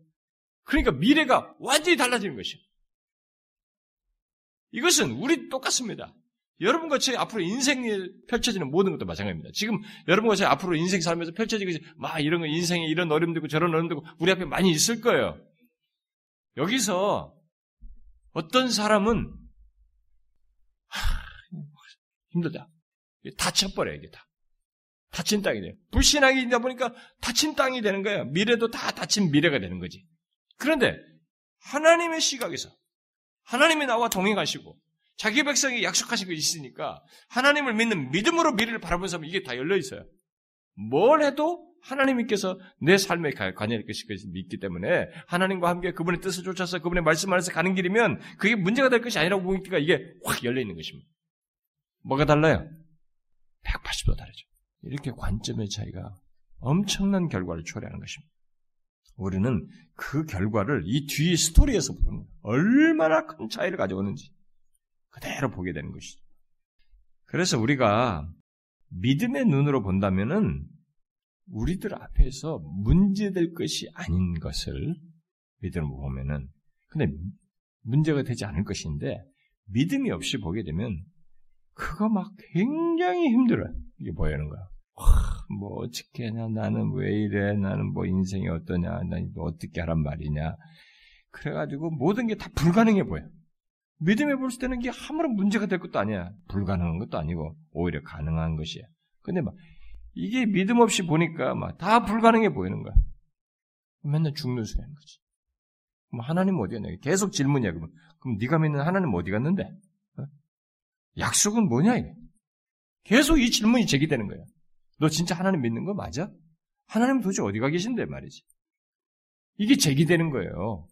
그러니까 미래가 완전히 달라지는 것이에요. 이것은 우리 똑같습니다. 여러분과 제 앞으로 인생에 펼쳐지는 모든 것도 마찬가지입니다. 지금 여러분과 제 앞으로 인생 살면서 펼쳐지고 막 이런 거 인생에 이런 어려움도 있고 저런 어려움도 있고 우리 앞에 많이 있을 거예요. 여기서 어떤 사람은 하, 힘들다. 다쳐버려 이게 다. 다친 땅이 돼요. 불신앙이다 보니까 다친 땅이 되는 거예요. 미래도 다 다친 미래가 되는 거지. 그런데 하나님의 시각에서 하나님이 나와 동행하시고 자기 백성이 약속하신 것이 있으니까 하나님을 믿는 믿음으로 미래를 바라보는 사람은 이게 다 열려 있어요. 뭘 해도 하나님께서 내 삶에 관여할 것이 믿기 때문에 하나님과 함께 그분의 뜻을 쫓아서 그분의 말씀 안에서 가는 길이면 그게 문제가 될 것이 아니라고 보니까 이게 확 열려 있는 것입니다. 뭐가 달라요? 180도 다르죠. 이렇게 관점의 차이가 엄청난 결과를 초래하는 것입니다. 우리는 그 결과를 이 뒤 스토리에서 보면 얼마나 큰 차이를 가져오는지 그대로 보게 되는 것이죠. 그래서 우리가 믿음의 눈으로 본다면은 우리들 앞에서 문제될 것이 아닌 것을 믿음으로 보면은 근데 문제가 되지 않을 것인데 믿음이 없이 보게 되면 그거 막 굉장히 힘들어요. 이게 뭐라는 거야. 뭐 어떻게 하냐 나는 왜 이래 나는 뭐 인생이 어떠냐 나는 어떻게 하란 말이냐 그래가지고 모든 게 다 불가능해 보여 믿음에 볼 때는 이게 아무런 문제가 될 것도 아니야. 불가능한 것도 아니고 오히려 가능한 것이야. 근데 막 이게 믿음 없이 보니까 막 다 불가능해 보이는 거야. 맨날 죽는 소리 하는 거지. 뭐 하나님 어디 갔냐? 계속 질문이야 그러면. 그럼 네가 믿는 하나님 어디 갔는데? 어? 약속은 뭐냐 이게? 계속 이 질문이 제기되는 거야. 너 진짜 하나님 믿는 거 맞아? 하나님 도대체 어디가 계신데 말이지. 이게 제기되는 거예요.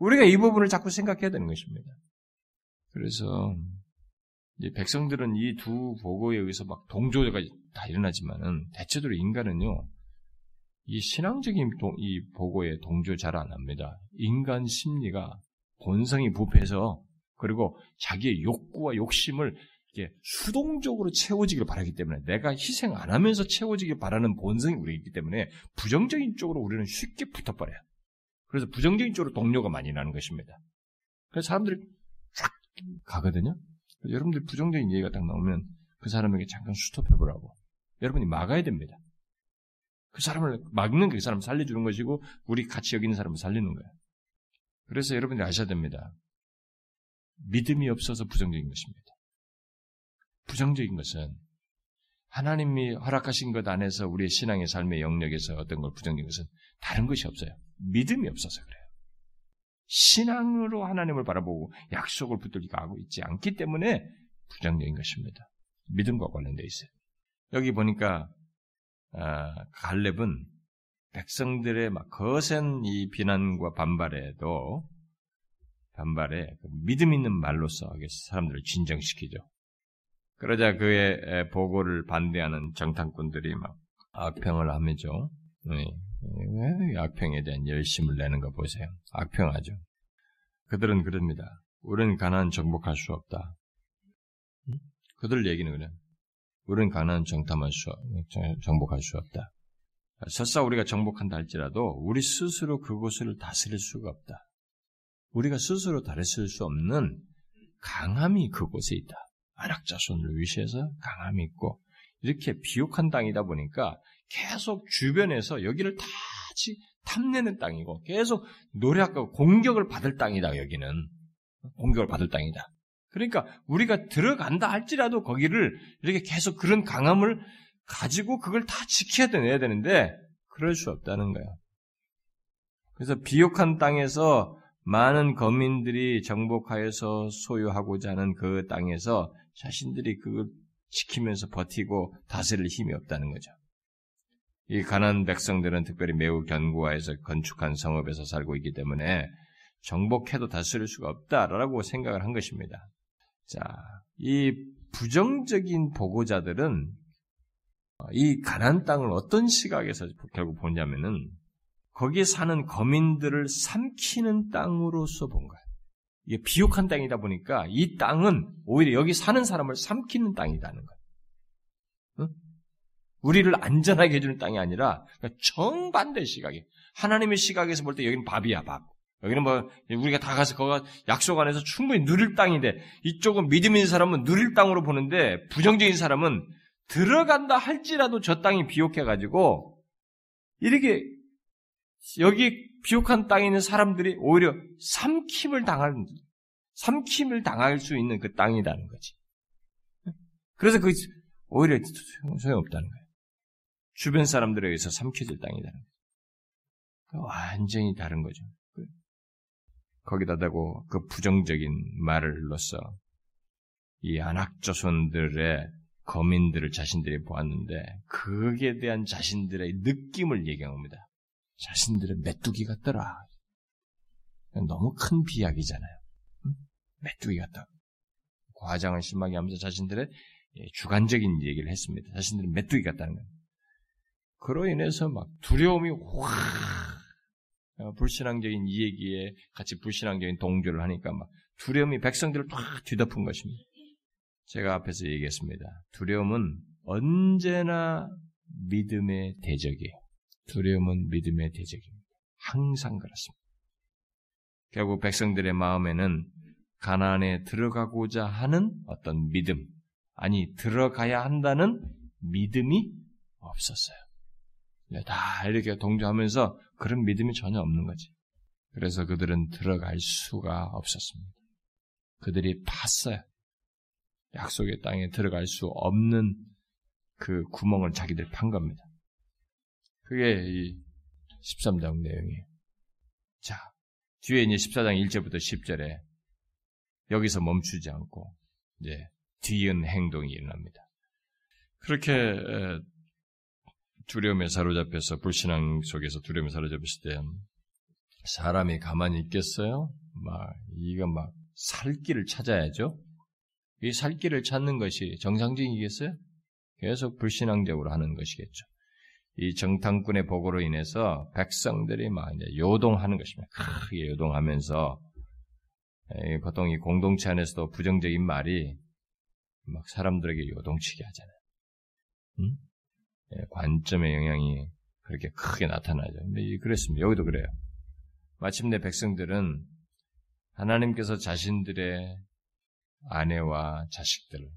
우리가 이 부분을 자꾸 생각해야 되는 것입니다. 그래서 백성들은 이 두 보고에 의해서 막 동조가 다 일어나지만은 대체적으로 인간은요 이 신앙적인 동, 이 보고에 동조 잘 안 합니다. 인간 심리가 본성이 부패해서 그리고 자기의 욕구와 욕심을 이게 수동적으로 채워지길 바라기 때문에 내가 희생 안 하면서 채워지길 바라는 본성이 우리에 있기 때문에 부정적인 쪽으로 우리는 쉽게 붙어버려요. 그래서 부정적인 쪽으로 동료가 많이 나는 것입니다. 그래서 사람들이 쫙 가거든요. 여러분들 부정적인 얘기가 딱 나오면 그 사람에게 잠깐 스톱해보라고. 여러분이 막아야 됩니다. 그 사람을 막는 그 사람을 살려주는 것이고 우리 같이 여기는 사람을 살리는 거예요. 그래서 여러분들이 아셔야 됩니다. 믿음이 없어서 부정적인 것입니다. 부정적인 것은 하나님이 허락하신 것 안에서 우리의 신앙의 삶의 영역에서 어떤 걸 부정적인 것은 다른 것이 없어요. 믿음이 없어서 그래요. 신앙으로 하나님을 바라보고 약속을 붙들고 하고 있지 않기 때문에 부정적인 것입니다. 믿음과 관련되어 있어요. 여기 보니까 아, 갈렙은 백성들의 막 거센 이 비난과 반발에도 반발에 그 믿음 있는 말로서 사람들을 진정시키죠. 그러자 그의 보고를 반대하는 정탐꾼들이 막 악평을 하면죠. 네. 왜 악평에 대한 열심을 내는 거 보세요. 악평하죠. 그들은 그럽니다. 우리는 가난 정복할 수 없다. 그들 얘기는 그래. 우리는 가난 정탐할 수, 정복할 수 없다. 설사 우리가 정복한다 할지라도 우리 스스로 그곳을 다스릴 수가 없다. 우리가 스스로 다스릴 수 없는 강함이 그곳에 있다. 안악자손을 위시해서 강함이 있고 이렇게 비옥한 땅이다 보니까 계속 주변에서 여기를 다 탐내는 땅이고 계속 노력하고 공격을 받을 땅이다 여기는 공격을 받을 땅이다. 그러니까 우리가 들어간다 할지라도 거기를 이렇게 계속 그런 강함을 가지고 그걸 다 지켜야 되는데 그럴 수 없다는 거예요. 그래서 비옥한 땅에서 많은 거민들이 정복하여서 소유하고자 하는 그 땅에서 자신들이 그걸 지키면서 버티고 다스릴 힘이 없다는 거죠. 이 가난 백성들은 특별히 매우 견고하여서 건축한 성읍에서 살고 있기 때문에 정복해도 다스릴 수가 없다라고 생각을 한 것입니다. 자, 이 부정적인 보고자들은 이 가난 땅을 어떤 시각에서 결국 보냐면은 거기에 사는 거민들을 삼키는 땅으로서 본 거예요. 이게 비옥한 땅이다 보니까 이 땅은 오히려 여기 사는 사람을 삼키는 땅이라는 거예요. 응? 우리를 안전하게 해주는 땅이 아니라 그러니까 정반대 시각이 하나님의 시각에서 볼 때 여기는 밥이야 밥. 여기는 뭐 우리가 다 가서 거가 약속 안에서 충분히 누릴 땅인데 이쪽은 믿음 있는 사람은 누릴 땅으로 보는데 부정적인 사람은 들어간다 할지라도 저 땅이 비옥해 가지고 이렇게 여기 비옥한 땅에 있는 사람들이 오히려 삼킴을 당할, 삼킴을 당할 수 있는 그 땅이라는 거지. 그래서 그, 오히려 소용없다는 거예요. 주변 사람들에 의해서 삼켜질 땅이라는 거예요. 완전히 다른 거죠. 거기다 대고 그 부정적인 말을로써 이 안악조선들의 거민들을 자신들이 보았는데 그에 대한 자신들의 느낌을 얘기합니다. 자신들의 메뚜기 같더라. 너무 큰 비약이잖아요. 응? 메뚜기 같다. 과장을 심하게 하면서 자신들의 주관적인 얘기를 했습니다. 자신들은 메뚜기 같다는 거예요. 그로 인해서 막 두려움이 확 어, 불신앙적인 이 얘기에 같이 불신앙적인 동조를 하니까 막 두려움이 백성들을 확 뒤덮은 것입니다. 제가 앞에서 얘기했습니다. 두려움은 언제나 믿음의 대적이에요. 두려움은 믿음의 대적입니다. 항상 그렇습니다. 결국 백성들의 마음에는 가나안에 들어가고자 하는 어떤 믿음, 아니 들어가야 한다는 믿음이 없었어요. 네, 다 이렇게 동조하면서 그런 믿음이 전혀 없는 거지. 그래서 그들은 들어갈 수가 없었습니다. 그들이 봤어요. 약속의 땅에 들어갈 수 없는 그 구멍을 자기들 판 겁니다. 그게 이 13장 내용이에요. 자, 뒤에 이제 14장 1절부터 10절에 여기서 멈추지 않고 이제 뒤은 행동이 일어납니다. 그렇게 두려움에 사로잡혀서 불신앙 속에서 두려움에 사로잡혔을 때 사람이 가만히 있겠어요? 막 이거 막 살 길을 찾아야죠. 이 살 길을 찾는 것이 정상적이겠어요? 계속 불신앙적으로 하는 것이겠죠. 이 정탐꾼의 보고로 인해서 백성들이 막 요동하는 것입니다. 크게 요동하면서 보통 이 공동체 안에서도 부정적인 말이 막 사람들에게 요동치게 하잖아요. 응? 예, 관점의 영향이 그렇게 크게 나타나죠. 근데 그랬습니다. 여기도 그래요. 마침내 백성들은 하나님께서 자신들의 아내와 자식들,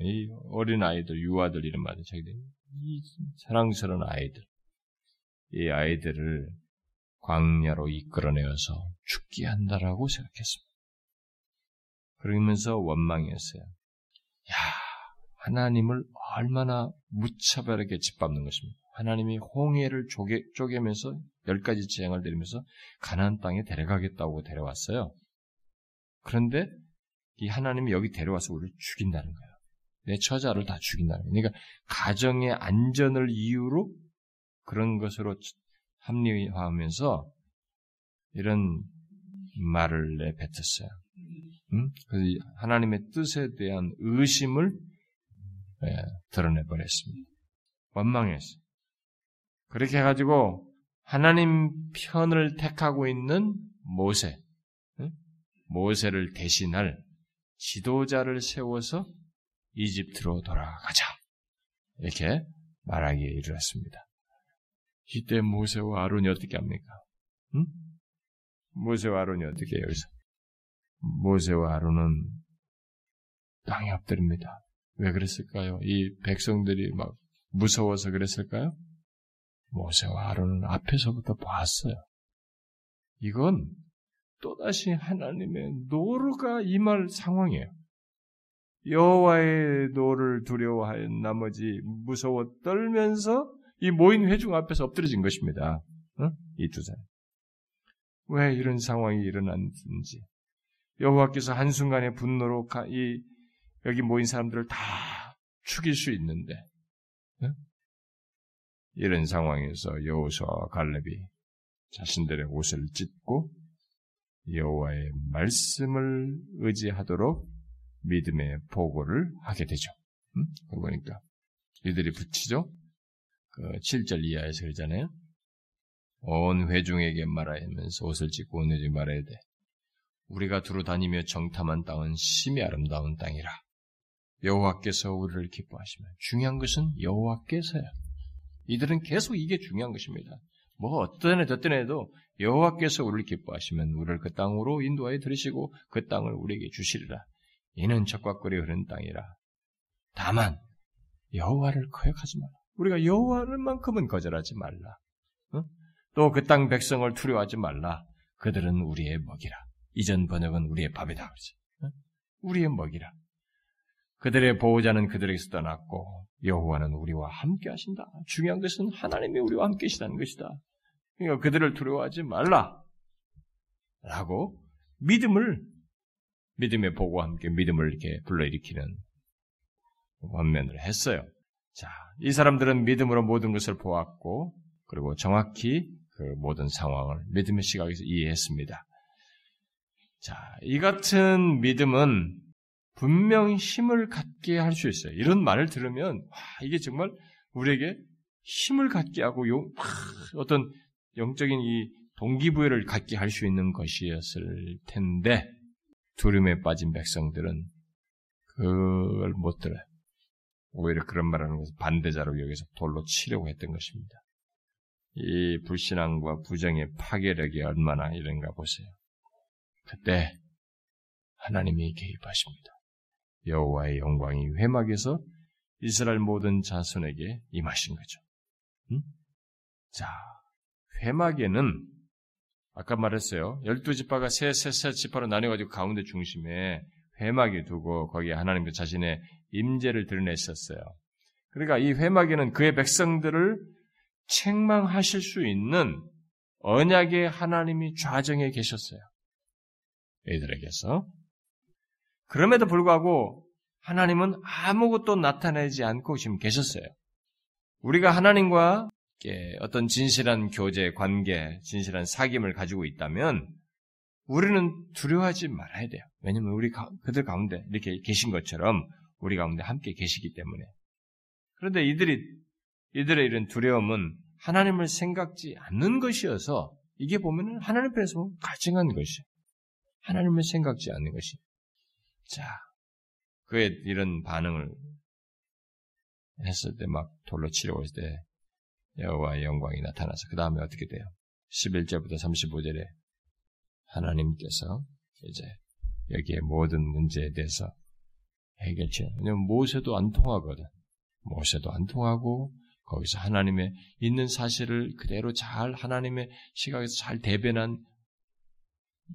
이 어린 아이들, 유아들 이런 말이 자기들 이 사랑스러운 아이들, 이 아이들을 광야로 이끌어내어서 죽게 한다라고 생각했습니다. 그러면서 원망했어요. 야, 하나님을 얼마나 무차별하게 짓밟는 것입니다. 하나님이 홍해를 쪼개, 쪼개면서 열 가지 재앙을 내리면서 가나안 땅에 데려가겠다고 데려왔어요. 그런데 이 하나님이 여기 데려와서 우리를 죽인다는 거예요. 내 처자를 다 죽인다는 거예요. 그러니까 가정의 안전을 이유로 그런 것으로 합리화하면서 이런 말을 내뱉었어요. 음? 하나님의 뜻에 대한 의심을 예, 드러내버렸습니다. 원망했어요. 그렇게 해가지고 하나님 편을 택하고 있는 모세, 모세를 대신할 지도자를 세워서 이집트로 돌아가자. 이렇게 말하기에 이르렀습니다. 이때 모세와 아론이 어떻게 합니까? 응? 모세와 아론이 어떻게 해요, 여기서? 모세와 아론은 땅에 엎드립니다. 왜 그랬을까요? 이 백성들이 막 무서워서 그랬을까요? 모세와 아론은 앞에서부터 봤어요. 이건 또다시 하나님의 노가 임할 상황이에요. 여호와의 노를 두려워하여 나머지 무서워 떨면서 이 모인 회중 앞에서 엎드려진 것입니다. 어? 이두 사람. 왜 이런 상황이 일어났는지 여호와께서 한순간에 분노로 이 여기 모인 사람들을 다 죽일 수 있는데 네? 이런 상황에서 여호수아와 갈렙이 자신들의 옷을 찢고 여호와의 말씀을 의지하도록 믿음의 보고를 하게 되죠. 음? 보니까 이들이 붙이죠. 그 7절 이하에서 그러잖아요. 온 회중에게 말하면서 옷을 찢고 온 회중 말해야 돼. 우리가 두루 다니며 정탐한 땅은 심히 아름다운 땅이라. 여호와께서 우리를 기뻐하시면 중요한 것은 여호와께서요. 이들은 계속 이게 중요한 것입니다. 뭐 어떤 애 어떤 애도 여호와께서 우리를 기뻐하시면 우리를 그 땅으로 인도하여 들으시고 그 땅을 우리에게 주시리라. 이는 적과거리 흐른 땅이라. 다만 여호와를 거역하지 마라. 우리가 여호와를만큼은 거절하지 말라. 어? 또그 땅 백성을 두려워하지 말라. 그들은 우리의 먹이라. 이전 번역은 우리의 밥이다. 그러지. 어? 우리의 먹이라. 그들의 보호자는 그들에게서 떠났고 여호와는 우리와 함께 하신다. 중요한 것은 하나님이 우리와 함께 계시다는 것이다. 그러니까 그들을 두려워하지 말라. 라고 믿음을 믿음의 보고와 함께 믿음을 이렇게 불러일으키는 권면을 했어요. 자, 이 사람들은 믿음으로 모든 것을 보았고, 그리고 정확히 그 모든 상황을 믿음의 시각에서 이해했습니다. 자, 이 같은 믿음은 분명 힘을 갖게 할 수 있어요. 이런 말을 들으면, 와, 이게 정말 우리에게 힘을 갖게 하고, 용, 어떤 영적인 이 동기부여를 갖게 할 수 있는 것이었을 텐데, 두려움에 빠진 백성들은 그걸 못 들어요. 오히려 그런 말하는 것을 반대자로 여기서 돌로 치려고 했던 것입니다. 이 불신앙과 부정의 파괴력이 얼마나 이런가 보세요. 그때 하나님이 개입하십니다. 여호와의 영광이 회막에서 이스라엘 모든 자손에게 임하신 거죠. 응? 자, 회막에는 아까 말했어요. 열두 지파가 세세세 지파로 나뉘어가지고 가운데 중심에 회막이 두고 거기에 하나님도 자신의 임재를 드러냈었어요. 그러니까 이 회막에는 그의 백성들을 책망하실 수 있는 언약의 하나님이 좌정해 계셨어요. 이들에게서. 그럼에도 불구하고 하나님은 아무것도 나타내지 않고 지금 계셨어요. 우리가 하나님과 어떤 진실한 교제, 관계, 진실한 사귐을 가지고 있다면 우리는 두려워하지 말아야 돼요. 왜냐하면 우리 그들 가운데 이렇게 계신 것처럼 우리 가운데 함께 계시기 때문에. 그런데 이들이 이들의 이런 두려움은 하나님을 생각지 않는 것이어서 이게 보면은 하나님 편에서 가증한 것이 하나님을 생각지 않는 것이. 자, 그의 이런 반응을 했을 때 막 돌로 치려고 했을 때 여호와의 영광이 나타나서 그 다음에 어떻게 돼요? 11절부터 35절에 하나님께서 이제 여기에 모든 문제에 대해서 해결치 왜냐면 모세도 안 통하거든. 모세도 안 통하고 거기서 하나님의 있는 사실을 그대로 잘 하나님의 시각에서 잘 대변한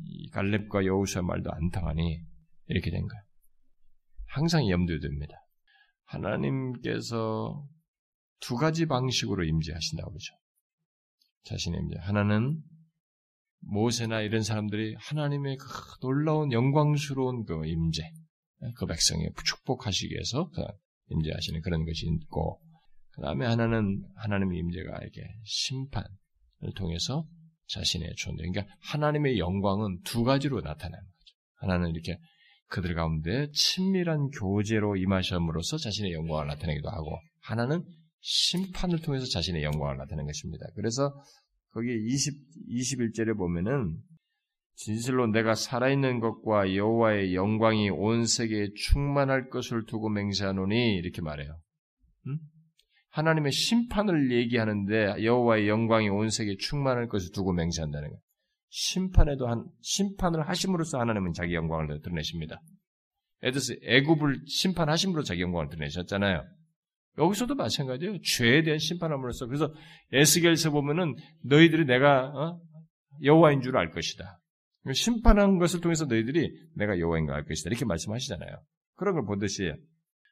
이 갈렙과 여우수의 말도 안 통하니 이렇게 된 거예요. 항상 염두에 둡니다. 하나님께서 두 가지 방식으로 임재하신다고 그러죠. 자신의 임재. 하나는 모세나 이런 사람들이 하나님의 그 놀라운 영광스러운 그 임재, 그 백성에 축복하시기 위해서 그 임재하시는 그런 것이 있고, 그 다음에 하나는 하나님의 임재가 이렇게 심판을 통해서 자신의 존재. 그러니까 하나님의 영광은 두 가지로 나타나는 거죠. 하나는 이렇게 그들 가운데 친밀한 교제로 임하심으로써 자신의 영광을 나타내기도 하고, 하나는 심판을 통해서 자신의 영광을 나타내는 것입니다. 그래서 거기 20, 21절에 보면은 진실로 내가 살아있는 것과 여호와의 영광이 온 세계에 충만할 것을 두고 맹세하노니 이렇게 말해요. 음? 하나님의 심판을 얘기하는데 여호와의 영광이 온 세계에 충만할 것을 두고 맹세한다는 거예요. 심판에도 한 심판을 하심으로써 하나님은 자기 영광을 드러내십니다. 에드스 애굽을 심판하심으로 자기 영광을 드러내셨잖아요. 여기서도 마찬가지예요. 죄에 대한 심판함으로써 그래서 에스겔서 보면은 너희들이 내가 어? 여호와인 줄 알 것이다. 심판한 것을 통해서 너희들이 내가 여호와인 걸 알 것이다. 이렇게 말씀하시잖아요. 그런 걸 보듯이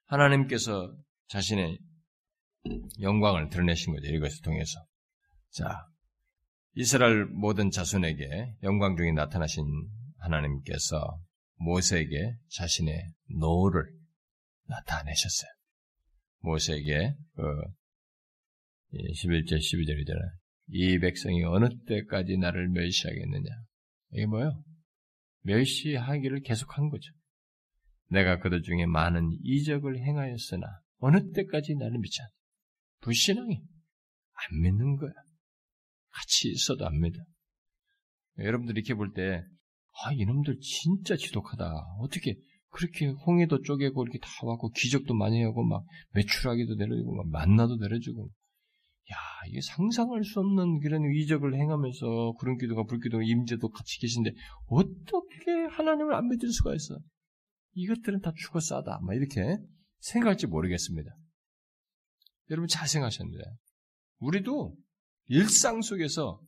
하나님께서 자신의 영광을 드러내신 거죠. 이것을 통해서. 자, 이스라엘 모든 자손에게 영광 중에 나타나신 하나님께서 모세에게 자신의 노를 나타내셨어요. 모세에게 그 11절 12절이잖아요. 이 백성이 어느 때까지 나를 멸시하겠느냐? 이게 뭐요? 멸시하기를 계속한 거죠. 내가 그들 중에 많은 이적을 행하였으나 어느 때까지 나를 믿지 않아. 불신앙이 안 믿는 거야. 같이 있어도 안 믿어. 여러분들 이렇게 볼 때, 아, 이놈들 진짜 지독하다. 어떻게 그렇게 홍해도 쪼개고 이렇게 다 와고 기적도 많이 하고 막 매출하기도 내려주고 막 만나도 내려주고 야 이게 상상할 수 없는 그런 이적을 행하면서 구름 기도가 불기도 임재도 같이 계신데 어떻게 하나님을 안 믿을 수가 있어? 이것들은 다 죽어 싸다. 막 이렇게 생각할지 모르겠습니다. 여러분 잘 생각하셨는데 우리도 일상 속에서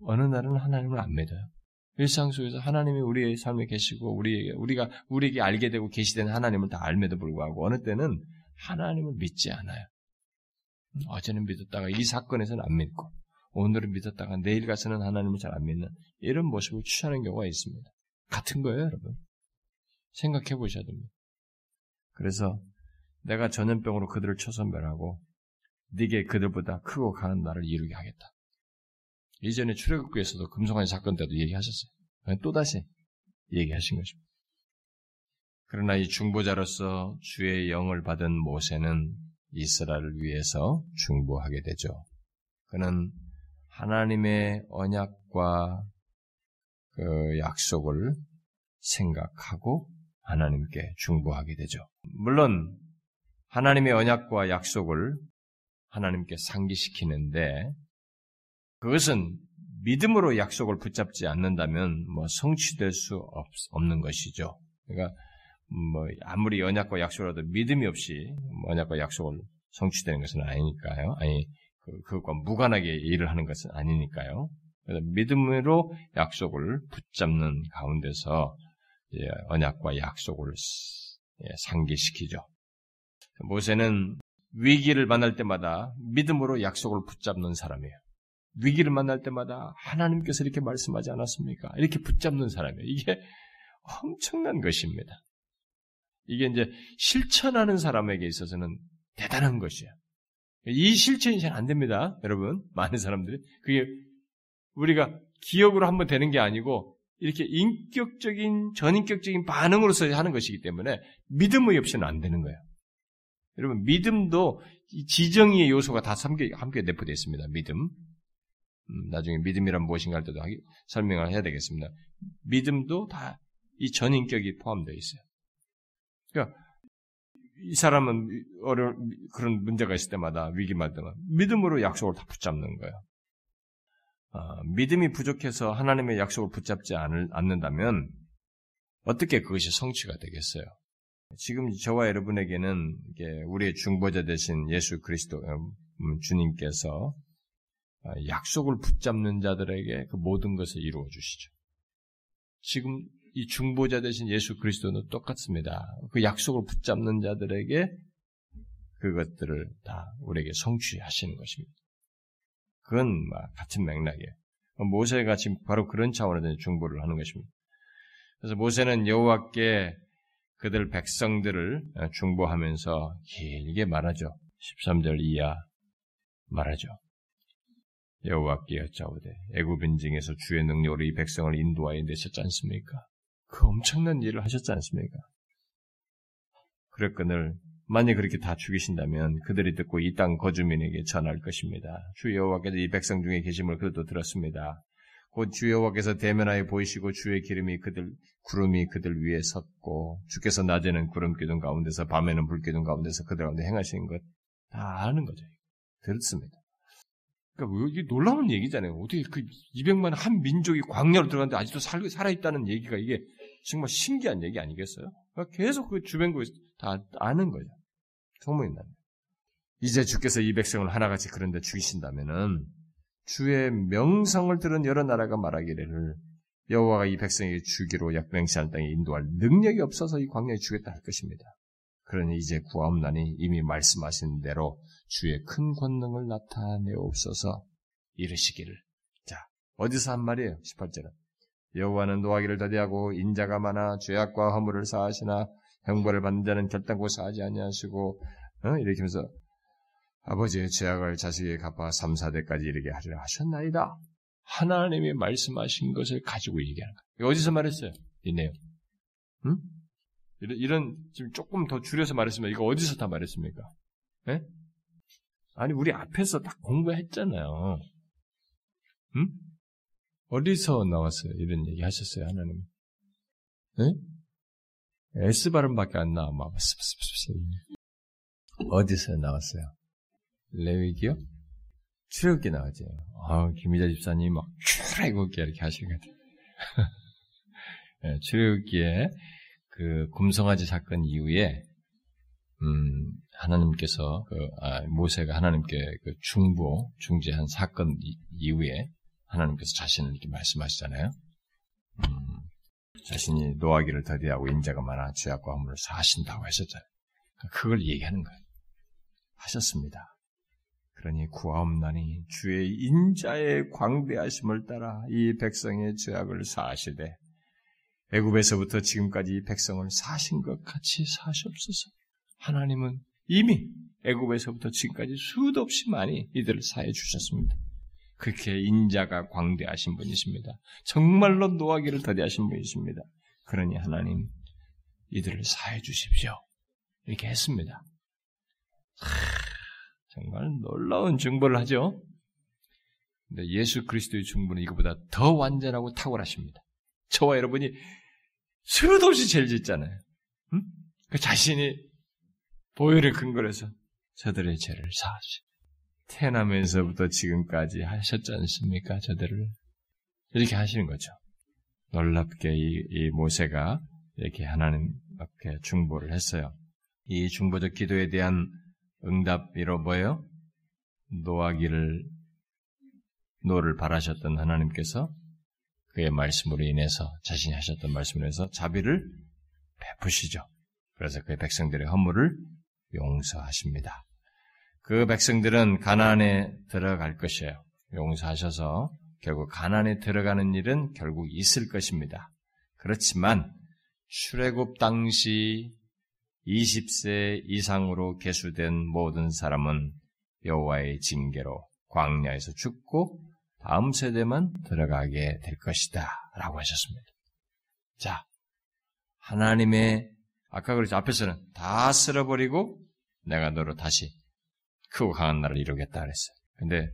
어느 날은 하나님을 안 믿어요. 일상 속에서 하나님이 우리의 삶에 계시고 우리에게 우리가 우리에게 알게 되고 계시된 하나님을 다 알매도 불구하고 어느 때는 하나님을 믿지 않아요. 어제는 믿었다가 이 사건에서는 안 믿고 오늘은 믿었다가 내일 가서는 하나님을 잘 안 믿는 이런 모습을 취하는 경우가 있습니다. 같은 거예요, 여러분. 생각해 보셔야 됩니다. 그래서 내가 전염병으로 그들을 초선별하고 네게 그들보다 크고 강한 나를 이루게 하겠다. 이전에 출애굽기에서도 금송아지 사건 때도 얘기하셨어요. 또다시 얘기하신 것입니다. 그러나 이 중보자로서 주의 영을 받은 모세는 이스라엘을 위해서 중보하게 되죠. 그는 하나님의 언약과 그 약속을 생각하고 하나님께 중보하게 되죠. 물론 하나님의 언약과 약속을 하나님께 상기시키는데 그것은 믿음으로 약속을 붙잡지 않는다면 뭐 성취될 수 없, 없는 것이죠. 그러니까 뭐 아무리 언약과 약속이라도 믿음이 없이 언약과 약속을 성취되는 것은 아니니까요. 아니 그, 그것과 무관하게 일을 하는 것은 아니니까요. 그래서 믿음으로 약속을 붙잡는 가운데서 언약과 약속을 예, 상기시키죠. 모세는 위기를 만날 때마다 믿음으로 약속을 붙잡는 사람이에요. 위기를 만날 때마다 하나님께서 이렇게 말씀하지 않았습니까? 이렇게 붙잡는 사람이에요. 이게 엄청난 것입니다. 이게 이제 실천하는 사람에게 있어서는 대단한 것이에요. 이 실천이 잘 안 됩니다. 여러분. 많은 사람들이. 그게 우리가 기억으로 한번 되는 게 아니고 이렇게 인격적인, 전인격적인 반응으로서 하는 것이기 때문에 믿음의 없이는 안 되는 거예요. 여러분, 믿음도 지정의 요소가 다 함께, 함께 내포되어 있습니다. 믿음. 음, 나중에 믿음이란 무엇인가 할 때도 설명을 해야 되겠습니다. 믿음도 다 이 전인격이 포함되어 있어요. 그러니까 이 사람은 어려운 그런 문제가 있을 때마다 위기말 때마다 믿음으로 약속을 다 붙잡는 거예요. 아, 믿음이 부족해서 하나님의 약속을 붙잡지 않을, 않는다면 어떻게 그것이 성취가 되겠어요? 지금 저와 여러분에게는 우리의 중보자 되신 예수 그리스도 음, 주님께서 아, 약속을 붙잡는 자들에게 그 모든 것을 이루어 주시죠. 지금 이 중보자 되신 예수 그리스도는 똑같습니다. 그 약속을 붙잡는 자들에게 그것들을 다 우리에게 성취하시는 것입니다. 그건 같은 맥락이에요. 모세가 지금 바로 그런 차원에서 중보를 하는 것입니다. 그래서 모세는 여호와께 그들 백성들을 중보하면서 길게 말하죠. 13절 이하 말하죠. 여호와께 여짜오되 애굽 인증에서 주의 능력으로 이 백성을 인도하여 내셨지 않습니까? 그 엄청난 일을 하셨지 않습니까? 그랬거늘 만약 그렇게 다 죽이신다면 그들이 듣고 이 땅 거주민에게 전할 것입니다. 주 여호와께서 이 백성 중에 계심을 그들도 들었습니다. 곧 주 여호와께서 대면하여 보이시고 주의 기름이 그들 구름이 그들 위에 섰고 주께서 낮에는 구름 기둥 가운데서 밤에는 불 기둥 가운데서 그들 가운데 행하시는 것다 아는 거죠. 들었습니다. 그러니까 이게 놀라운 얘기잖아요. 어떻게 그 200만 한 민족이 광야로 들어갔는데 아직도 살, 살아있다는 얘기가 이게 정말 신기한 얘기 아니겠어요? 그러니까 계속 그 주변국에 다 아는 거죠. 소문이 납니다. 이제 주께서 이 백성을 하나같이 그런데 죽이신다면은 주의 명성을 들은 여러 나라가 말하기를 여호와가 이 백성에게 주기로 약맹시한 땅에 인도할 능력이 없어서 이 광야에 주겠다 할 것입니다. 그러니 이제 구하옵나니 이미 말씀하신 대로 주의 큰 권능을 나타내옵소서 이르시기를. 자, 어디서 한 말이에요? 18절은. 여호와는 노하기를 더디하고 인자가 많아 죄악과 허물을 사하시나 형벌을 받는 자는 결단코 사하지 아니하시고 어? 이렇게 하면서 아버지의 죄악을 자식에게 갚아 3, 4대까지 이르게 하리라 하셨나이다. 하나님이 말씀하신 것을 가지고 얘기하는 거예요. 어디서 말했어요? 이 내용. 응? 이런, 이런, 지금 조금 더 줄여서 말했으면 이거 어디서 다 말했습니까? 네? 아니, 우리 앞에서 다 공부했잖아요. 응? 어디서 나왔어요? 이런 얘기 하셨어요, 하나님. 네? S 발음밖에 안 나와. 막, 어디서 나왔어요? 레위기요? 출애굽기 나왔죠. 아, 김희자 집사님 막 출애굽기 이렇게 하시는 것 같아요. 네, 출애굽기에 그 금송아지 사건 이후에 음, 하나님께서 그 아, 모세가 하나님께 그 중보 중재한 사건 이 후에 하나님께서 자신을 이렇게 말씀하시잖아요. 음, 자신이 노하기를 더디하고 인자가 많아 죄악과 허물을 사하신다고 하셨잖아요. 그러니까 그걸 얘기하는 거예요. 하셨습니다. 그러니 구하옵나니 주의 인자의 광대하심을 따라 이 백성의 죄악을 사하시되 애굽에서부터 지금까지 이 백성을 사신 것 같이 사시옵소서. 하나님은 이미 애굽에서부터 지금까지 수도 없이 많이 이들을 사해 주셨습니다. 그렇게 인자가 광대하신 분이십니다. 정말로 노하기를 더디하신 분이십니다. 그러니 하나님 이들을 사해 주십시오. 이렇게 했습니다. 하, 정말 놀라운 중보를 하죠. 근데 예수 그리스도의 중보는 이거보다 더 완전하고 탁월하십니다. 저와 여러분이 수도 없이 죄를 짓잖아요. 응? 그 자신이 보혈의 근거로 해서 저들의 죄를 사하시. 태어나면서부터 지금까지 하셨지 않습니까? 저들을. 이렇게 하시는 거죠. 놀랍게 이, 이 모세가 이렇게 하나님 앞에 중보를 했어요. 이 중보적 기도에 대한 응답이로 뭐예요? 노하기를 노를 발하셨던 하나님께서 그의 말씀으로 인해서 자신이 하셨던 말씀으로 인해서 자비를 베푸시죠. 그래서 그의 백성들의 허물을 용서하십니다. 그 백성들은 가나안에 들어갈 것이에요. 용서하셔서 결국 가나안에 들어가는 일은 결국 있을 것입니다. 그렇지만 출애굽 당시 20세 이상으로 개수된 모든 사람은 여호와의 징계로 광야에서 죽고 다음 세대만 들어가게 될 것이다. 라고 하셨습니다. 자, 하나님의, 아까 그랬죠. 앞에서는 다 쓸어버리고 내가 너로 다시 크고 강한 나라를 이루겠다 그랬어요. 근데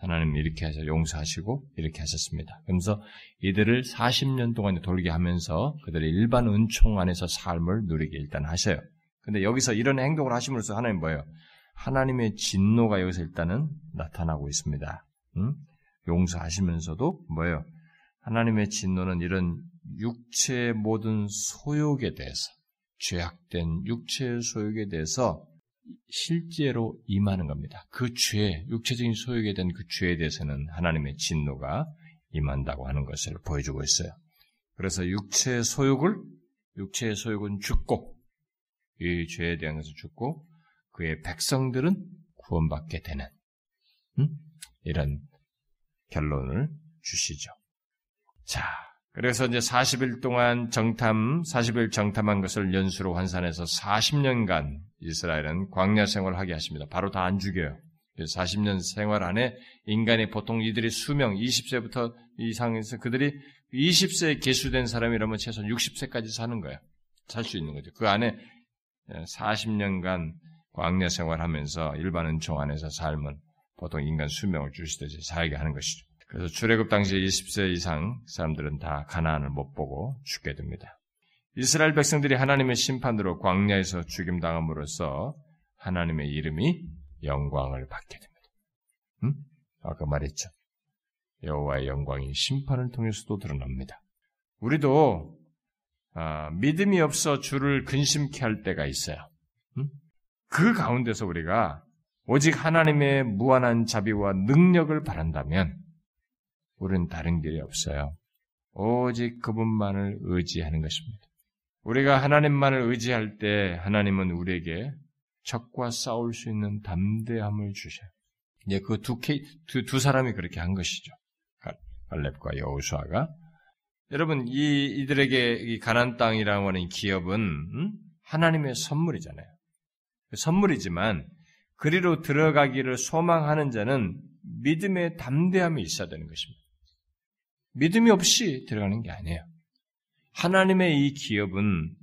하나님 이렇게 하셔 용서하시고 이렇게 하셨습니다. 그러면서 이들을 40년 동안 돌게 하면서 그들의 일반 은총 안에서 삶을 누리게 일단 하셔요. 근데 여기서 이런 행동을 하심으로써 하나님 뭐예요? 하나님의 진노가 여기서 일단은 나타나고 있습니다. 응? 용서하시면서도 뭐예요? 하나님의 진노는 이런 육체의 모든 소욕에 대해서 죄악된 육체의 소욕에 대해서 실제로 임하는 겁니다. 그 죄, 육체적인 소욕에 대한 그 죄에 대해서는 하나님의 진노가 임한다고 하는 것을 보여주고 있어요. 그래서 육체의 소욕을, 육체의 소욕은 죽고, 이 죄에 대한 것을 죽고, 그의 백성들은 구원받게 되는, 음? 이런 결론을 주시죠. 자, 그래서 이제 40일 동안 정탐, 40일 정탐한 것을 연수로 환산해서 40년간 이스라엘은 광야 생활을 하게 하십니다. 바로 다 안 죽여요. 40년 생활 안에 인간이 보통 이들이 수명 20세부터 이상에서 그들이 20세에 개수된 사람이라면 최소한 60세까지 사는 거예요. 살 수 있는 거죠. 그 안에 40년간 광야 생활하면서 일반 은총 안에서 삶은 보통 인간 수명을 주시듯이 살게 하는 것이죠. 그래서 출애굽 당시 20세 이상 사람들은 다 가나안을 못 보고 죽게 됩니다. 이스라엘 백성들이 하나님의 심판으로 광야에서 죽임당함으로써 하나님의 이름이 영광을 받게 됩니다. 음? 아까 말했죠. 여호와의 영광이 심판을 통해서도 드러납니다. 우리도 아, 믿음이 없어 주를 근심케 할 때가 있어요. 음? 그 가운데서 우리가 오직 하나님의 무한한 자비와 능력을 바란다면 우리는 다른 길이 없어요. 오직 그분만을 의지하는 것입니다. 우리가 하나님만을 의지할 때 하나님은 우리에게 적과 싸울 수 있는 담대함을 주셔요. 그두 두, 두 사람이 그렇게 한 것이죠. 갈렙과 여우수아가 여러분 이 이들에게 이 가난 땅이라고 하는 기업은 음? 하나님의 선물이잖아요. 선물이지만 그리로 들어가기를 소망하는 자는 믿음의 담대함이 있어야 되는 것입니다. 믿음이 없이 들어가는 게 아니에요. 하나님의 이 기업은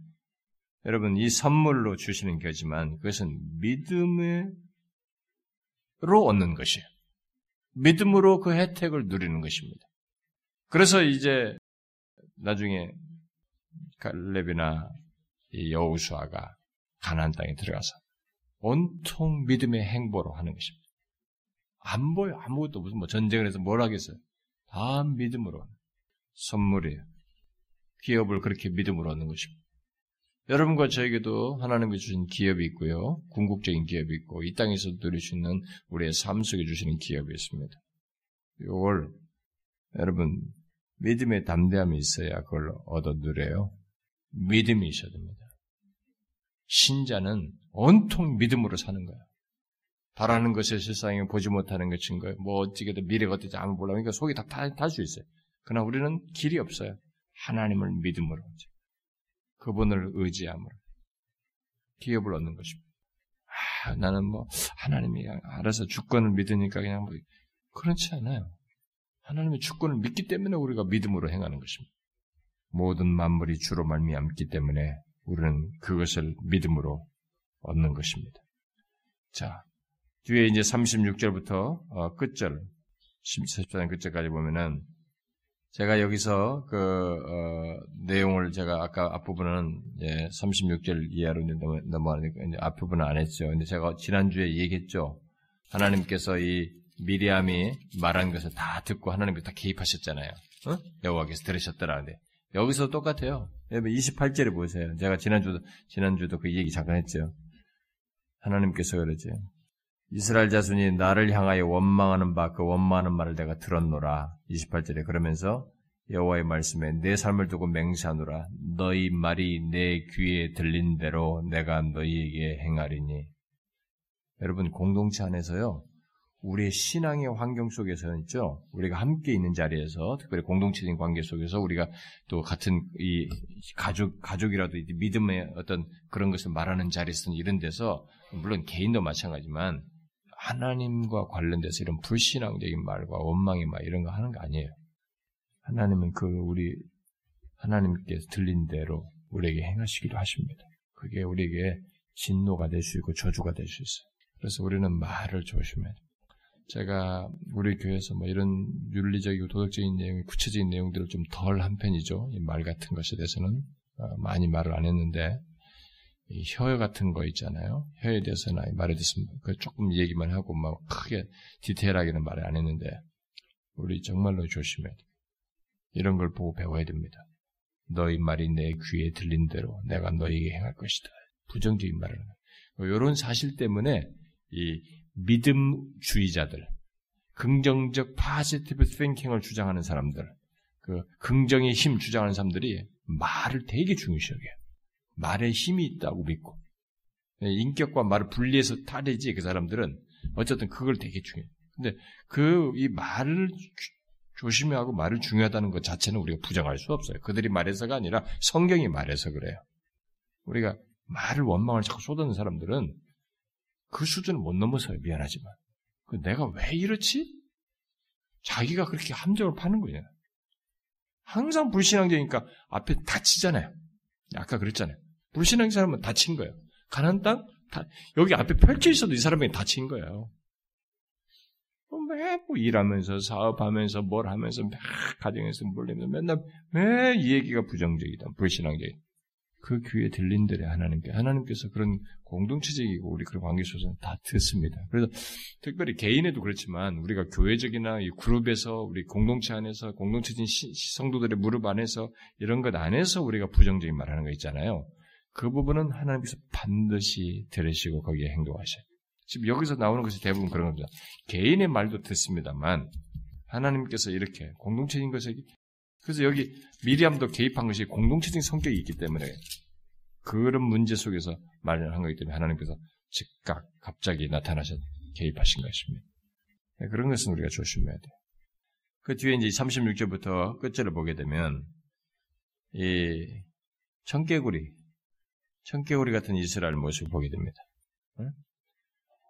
여러분 이 선물로 주시는 거지만 그것은 믿음으로 얻는 것이에요. 믿음으로 그 혜택을 누리는 것입니다. 그래서 이제 나중에 갈렙이나 여우수아가 가나안 땅에 들어가서 온통 믿음의 행보로 하는 것입니다. 안 보여 아무것도 무슨 뭐 전쟁을 해서 뭘 하겠어요? 다 믿음으로 선물이에요. 기업을 그렇게 믿음으로 얻는 것입니다. 여러분과 저에게도 하나님께 주신 기업이 있고요. 궁극적인 기업이 있고 이 땅에서 누릴 수 있는 우리의 삶 속에 주시는 기업이 있습니다. 이걸 여러분 믿음의 담대함이 있어야 그걸 얻어 누려요. 믿음이 있어야 됩니다. 신자는 온통 믿음으로 사는 거예요. 바라는 것을 세상에 보지 못하는 것인 거예요. 뭐 어찌게든 미래가 어떨지 아무 몰라. 그러니까 속이 다 탈 수 있어요. 그러나 우리는 길이 없어요. 하나님을 믿음으로 그분을 의지함으로 기업을 얻는 것입니다. 아, 나는 뭐 하나님이 알아서 주권을 믿으니까 그냥 뭐 그렇지 않아요. 하나님의 주권을 믿기 때문에 우리가 믿음으로 행하는 것입니다. 모든 만물이 주로 말미암기 때문에 우리는 그것을 믿음으로 얻는 것입니다. 자, 뒤에 이제 36절부터 어, 끝절, 14장 끝절까지 보면은 제가 여기서 그 어, 내용을 제가 아까 앞부분은 예, 36절 이하로 넘어가니까 이제 앞부분은 안 했죠. 근데 제가 지난주에 얘기했죠. 하나님께서 이 미리암이 말한 것을 다 듣고 하나님께서 다 개입하셨잖아요. 어? 여호와께서 들으셨더라. 근데 여기서 똑같아요. 28절에 보세요. 제가 지난주도 지난주도 그 얘기 잠깐 했죠. 하나님께서 그러죠. 이스라엘 자손이 나를 향하여 원망하는 바 그 원망하는 말을 내가 들었노라. 28절에 그러면서 여호와의 말씀에 내 삶을 두고 맹세하노라. 너희 말이 내 귀에 들린 대로 내가 너희에게 행하리니. 여러분 공동체 안에서요. 우리의 신앙의 환경 속에서는 있죠. 우리가 함께 있는 자리에서 특별히 공동체적인 관계 속에서 우리가 또 같은 이 가족 가족이라도 믿음의 어떤 그런 것을 말하는 자리에서는 이런 데서 물론 개인도 마찬가지지만 하나님과 관련돼서 이런 불신앙적인 말과 원망의 말 이런 거 하는 거 아니에요. 하나님은 그 우리 하나님께 들린 대로 우리에게 행하시기도 하십니다. 그게 우리에게 진노가 될 수 있고 저주가 될 수 있어요. 그래서 우리는 말을 조심해야 돼요. 제가 우리 교회에서 뭐 이런 윤리적이고 도덕적인 내용, 구체적인 내용들을 좀 덜 한 편이죠. 이말 같은 것에 대해서는 어, 많이 말을 안 했는데 혀 같은 거 있잖아요. 혀에 대해서나 말에 대해서 그 조금 얘기만 하고 막 크게 디테일하게는 말을 안 했는데 우리 정말로 조심해야 돼. 이런 걸 보고 배워야 됩니다. 너희 말이 내 귀에 들린 대로 내가 너희에게 행할 것이다. 부정적인 말을 하는. 이런 사실 때문에 이 믿음주의자들, 긍정적 파지티브 띵킹을 주장하는 사람들, 그 긍정의 힘 주장하는 사람들이 말을 되게 중요시 여겨요. 말에 힘이 있다고 믿고 예, 인격과 말을 분리해서 타리지 그 사람들은 어쨌든 그걸 되게 중요해. 근데 그 이 말을 조심하고 말을 중요하다는 것 자체는 우리가 부정할 수 없어요. 그들이 말해서가 아니라 성경이 말해서 그래요. 우리가 말을 원망을 자꾸 쏟아는 사람들은 그 수준을 못 넘어서요. 미안하지만. 그 내가 왜 이렇지? 자기가 그렇게 함정을 파는 거예요. 항상 불신앙적이니까 앞에 다치잖아요. 아까 그랬잖아요. 불신앙 사람은 다친 거예요. 가난 땅, 다, 여기 앞에 펼쳐 있어도 이 사람이 다친 거예요. 매뭐 일하면서 사업하면서 뭘 하면서 막 가정에서 몰리면서 맨날 매 이 얘기가 부정적이다, 불신앙적이다. 그 귀에 들린 대로 하나님께 하나님께서 그런 공동체적이고 우리 그런 관계 속에서 다 듣습니다. 그래서 특별히 개인에도 그렇지만 우리가 교회적이나 이 그룹에서 우리 공동체 안에서 공동체적인 성도들의 무릎 안에서 이런 것 안에서 우리가 부정적인 말하는 거 있잖아요. 그 부분은 하나님께서 반드시 들으시고 거기에 행동하셔요. 지금 여기서 나오는 것이 대부분 그런 겁니다. 개인의 말도 듣습니다만 하나님께서 이렇게 공동체인 것에 그래서 여기 미리암도 개입한 것이 공동체적인 성격이 있기 때문에 그런 문제 속에서 마련한 거기 때문에 하나님께서 즉각 갑자기 나타나셔 개입하신 것입니다. 네, 그런 것은 우리가 조심해야 돼요. 그 뒤에 이제 36절부터 끝절을 보게 되면 이 청개구리 청개구리 같은 이스라엘 모습을 보게 됩니다.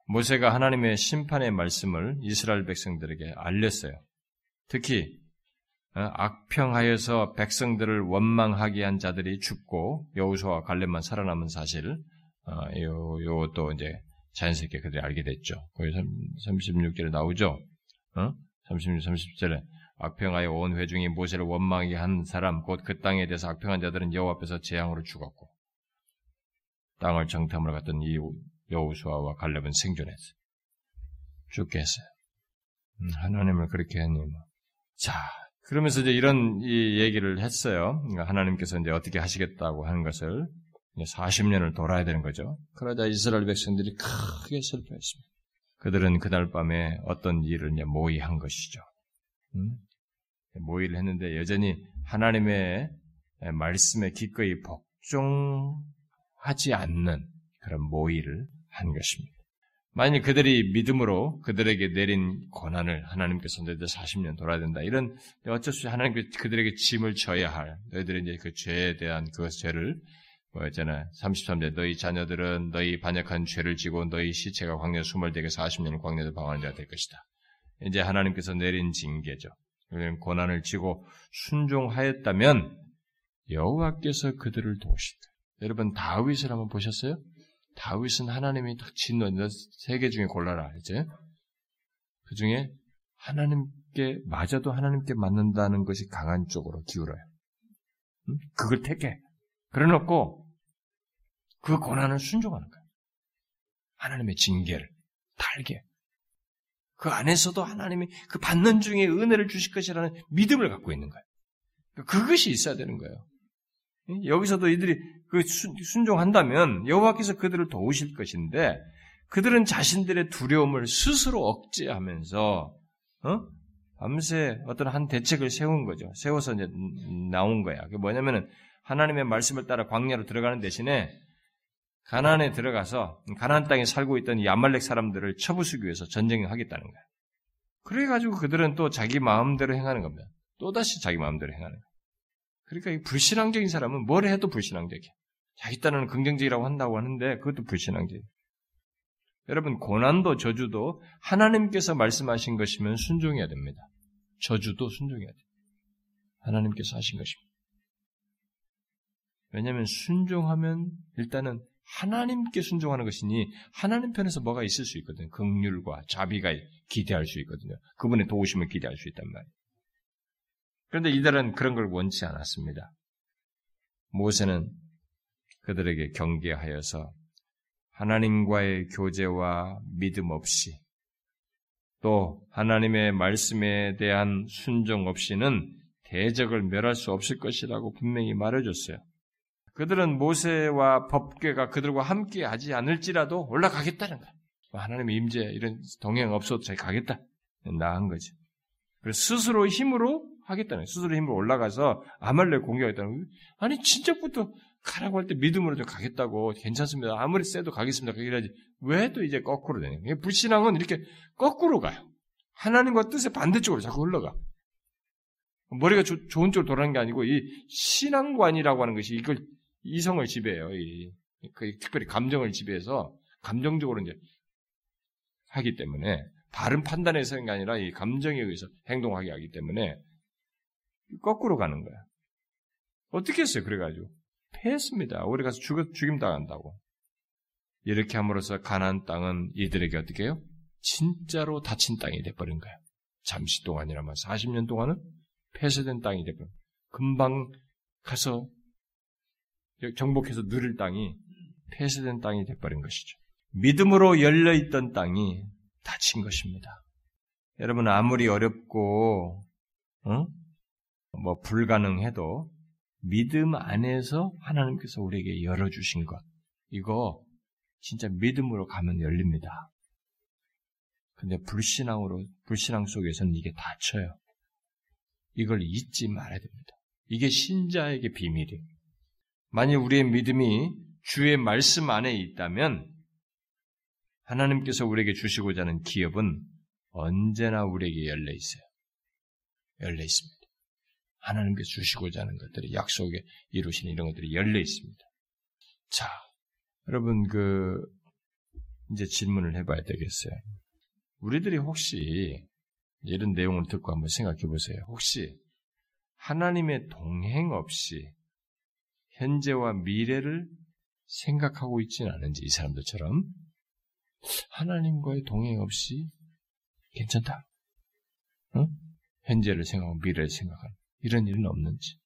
모세가 하나님의 심판의 말씀을 이스라엘 백성들에게 알렸어요. 특히 어, 악평하여서 백성들을 원망하게 한 자들이 죽고 여우수와 갈렙만 살아남은 사실 어, 요 요것도 이제 자연스럽게 그들이 알게 됐죠. 거기 36절에 나오죠. 어? 36, 30절에 악평하여 온 회중이 모세를 원망하게 한 사람 곧 그 땅에 대해서 악평한 자들은 여호와 앞에서 재앙으로 죽었고 땅을 정탐으로 갔던 이 여우수아와 갈렙은 생존했어요. 죽게 했어요. 음, 하나님을 그렇게 했니 뭐. 자, 그러면서 이제 이런 이 얘기를 했어요. 그러니까 하나님께서 이제 어떻게 하시겠다고 하는 것을 40년을 돌아야 되는 거죠. 그러자 이스라엘 백성들이 크게 슬퍼했습니다. 그들은 그날 밤에 어떤 일을 이제 모의한 것이죠. 음? 모의를 했는데 여전히 하나님의 말씀에 기꺼이 복종 하지 않는 그런 모의를 한 것입니다. 만약 그들이 믿음으로 그들에게 내린 고난을 하나님께서 너희들 40년 돌아야 된다. 이런 어쩔 수 없이 하나님께 그들에게 짐을 져야 할 너희들이 이제 그 죄에 대한 그 죄를 뭐였잖아. 33절 너희 자녀들은 너희 반역한 죄를 지고 너희 시체가 광야 수몰되게 40년을 광야에 방황하는 자가 될 것이다. 이제 하나님께서 내린 징계죠. 고난을 지고 순종하였다면 여호와께서 그들을 도우시다. 여러분 다윗을 한번 보셨어요? 다윗은 하나님이 딱 진노 세계 중에 골라라 이제 그 중에 하나님께 맞아도 하나님께 맞는다는 것이 강한 쪽으로 기울어요. 그걸 택해. 그래놓고 그 고난을 순종하는 거예요. 하나님의 징계를 달게. 그 안에서도 하나님이 그 받는 중에 은혜를 주실 것이라는 믿음을 갖고 있는 거예요. 그것이 있어야 되는 거예요. 여기서도 이들이 그 순종한다면 여호와께서 그들을 도우실 것인데 그들은 자신들의 두려움을 스스로 억제하면서 어? 밤새 어떤 한 대책을 세운 거죠. 세워서 이제 나온 거야. 그게 뭐냐면은 하나님의 말씀을 따라 광야로 들어가는 대신에 가나안에 들어가서 가나안 땅에 살고 있던 이 아말렉 사람들을 처부수기 위해서 전쟁을 하겠다는 거야. 그래 가지고 그들은 또 자기 마음대로 행하는 겁니다. 또 다시 자기 마음대로 행하는 거야. 그러니까 이 불신앙적인 사람은 뭘 해도 불신앙적이야. 자기 딴에는 긍정적이라고 한다고 하는데 그것도 불신앙적이야. 여러분 고난도 저주도 하나님께서 말씀하신 것이면 순종해야 됩니다. 저주도 순종해야 돼. 하나님께서 하신 것입니다. 왜냐하면 순종하면 일단은 하나님께 순종하는 것이니 하나님 편에서 뭐가 있을 수 있거든요. 극률과 자비가 기대할 수 있거든요. 그분의 도우심을 기대할 수 있단 말이에요. 그런데 이들은 그런 걸 원치 않았습니다. 모세는 그들에게 경계하여서 하나님과의 교제와 믿음 없이 또 하나님의 말씀에 대한 순종 없이는 대적을 멸할 수 없을 것이라고 분명히 말해줬어요. 그들은 모세와 법궤가 그들과 함께 하지 않을지라도 올라가겠다는 거야. 뭐 하나님의 임재 이런 동행 없어도 잘 가겠다. 나은 거지. 그래서 스스로 힘으로 하겠다는. 스스로 힘으로 올라가서 아말렉 공격하겠다는 거야. 아니 진짜부터 가라고 할 때 믿음으로 좀 가겠다고 괜찮습니다. 아무리 세도 가겠습니다. 그러지 왜 또 이제 거꾸로 되냐? 불신앙은 이렇게 거꾸로 가요. 하나님과 뜻의 반대쪽으로 자꾸 흘러가. 머리가 조, 좋은 쪽으로 돌아가는 게 아니고 이 신앙관이라고 하는 것이 이걸 이성을 지배해요. 이, 그, 특별히 감정을 지배해서 감정적으로 이제 하기 때문에 바른 판단에서 하는 게 아니라 이 감정에 의해서 행동하게 하기 때문에 거꾸로 가는 거야. 어떻게 했어요? 그래가지고 패했습니다. 우리 가서 죽, 죽임 당한다고. 이렇게 함으로써 가난 땅은 이들에게 어떻게 해요? 진짜로 다친 땅이 돼버린 거야. 잠시 동안이라면 40년 동안은 폐쇄된 땅이 돼버린 금방 가서 정복해서 누릴 땅이 폐쇄된 땅이 돼버린 것이죠. 믿음으로 열려있던 땅이 닫힌 것입니다. 여러분 아무리 어렵고 어? 뭐 불가능해도 믿음 안에서 하나님께서 우리에게 열어주신 것 이거 진짜 믿음으로 가면 열립니다. 근데 불신앙으로 불신앙 속에서는 이게 닫혀요. 이걸 잊지 말아야 됩니다. 이게 신자에게 비밀이에요. 만일 우리의 믿음이 주의 말씀 안에 있다면 하나님께서 우리에게 주시고자 하는 기업은 언제나 우리에게 열려 있어요. 열려 있습니다. 하나님께서 주시고자 하는 것들이 약속에 이루시는 이런 것들이 열려 있습니다. 자, 여러분 그 이제 질문을 해봐야 되겠어요. 우리들이 혹시 이런 내용을 듣고 한번 생각해 보세요. 혹시 하나님의 동행 없이 현재와 미래를 생각하고 있지는 않은지 이 사람들처럼 하나님과의 동행 없이 괜찮다. 응? 현재를 생각하고 미래를 생각하는 이런 일은 없는지.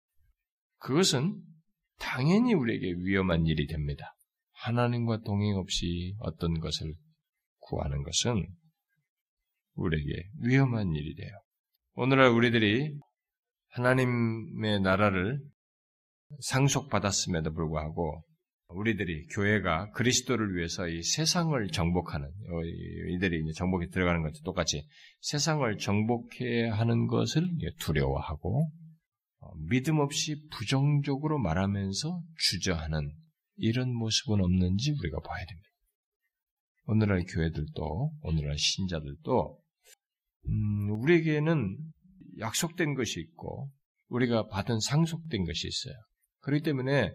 그것은 당연히 우리에게 위험한 일이 됩니다. 하나님과 동행 없이 어떤 것을 구하는 것은 우리에게 위험한 일이 돼요. 오늘날 우리들이 하나님의 나라를 상속받았음에도 불구하고 우리들이 교회가 그리스도를 위해서 이 세상을 정복하는 어, 이들이 이제 정복에 들어가는 것도 똑같이 세상을 정복해 하는 것을 두려워하고 어, 믿음 없이 부정적으로 말하면서 주저하는 이런 모습은 없는지 우리가 봐야 됩니다. 오늘날 교회들도 오늘날 신자들도 음, 우리에게는 약속된 것이 있고 우리가 받은 상속된 것이 있어요. 그렇기 때문에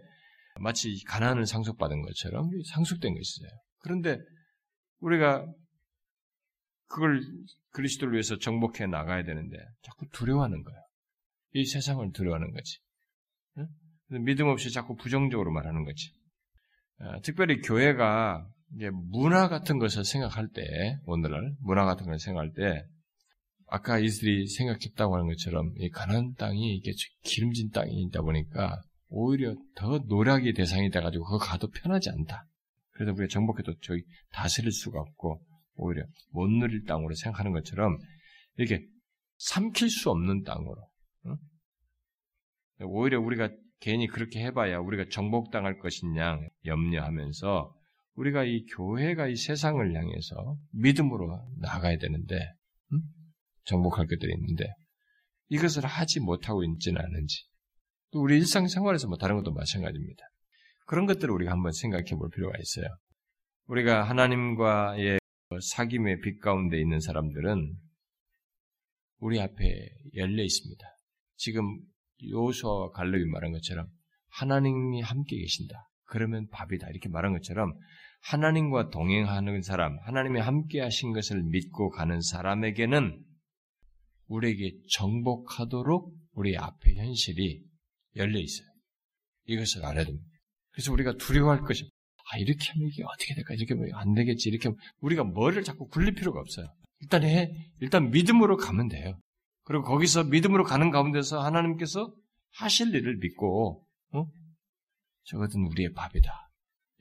마치 가난을 상속받은 것처럼 상속된 것이에요. 그런데 우리가 그걸 그리스도를 위해서 정복해 나가야 되는데 자꾸 두려워하는 거예요. 이 세상을 두려워하는 거지. 응? 믿음 없이 자꾸 부정적으로 말하는 거지. 아, 특별히 교회가 이제 문화 같은 것을 생각할 때, 오늘날 문화 같은 걸 생각할 때, 아까 이들이 생각했다고 하는 것처럼 이 가난 땅이 이게 기름진 땅이다 보니까 오히려 더 노력의 대상이 돼가지고 그거 가도 편하지 않다. 그래서 우리가 정복해도 저기 다스릴 수가 없고 오히려 못 누릴 땅으로 생각하는 것처럼 이렇게 삼킬 수 없는 땅으로 응? 오히려 우리가 괜히 그렇게 해봐야 우리가 정복당할 것이냐 염려하면서 우리가 이 교회가 이 세상을 향해서 믿음으로 나가야 되는데 응? 정복할 것들이 있는데 이것을 하지 못하고 있지는 않은지 또 우리 일상생활에서 뭐 다른 것도 마찬가지입니다. 그런 것들을 우리가 한번 생각해 볼 필요가 있어요. 우리가 하나님과의 사귐의 빛 가운데 있는 사람들은 우리 앞에 열려 있습니다. 지금 요수와 갈렙이 말한 것처럼 하나님이 함께 계신다. 그러면 밥이다. 이렇게 말한 것처럼 하나님과 동행하는 사람, 하나님이 함께 하신 것을 믿고 가는 사람에게는 우리에게 정복하도록 우리 앞에 현실이 열려 있어요. 이것을 알아야 됩니다. 그래서 우리가 두려워할 것이 아 이렇게 하면 이게 어떻게 될까? 이렇게 하면 안 되겠지. 이렇게 하면 우리가 머리를 자꾸 굴릴 필요가 없어요. 일단 해. 일단 믿음으로 가면 돼요. 그리고 거기서 믿음으로 가는 가운데서 하나님께서 하실 일을 믿고 어? 저것은 우리의 밥이다.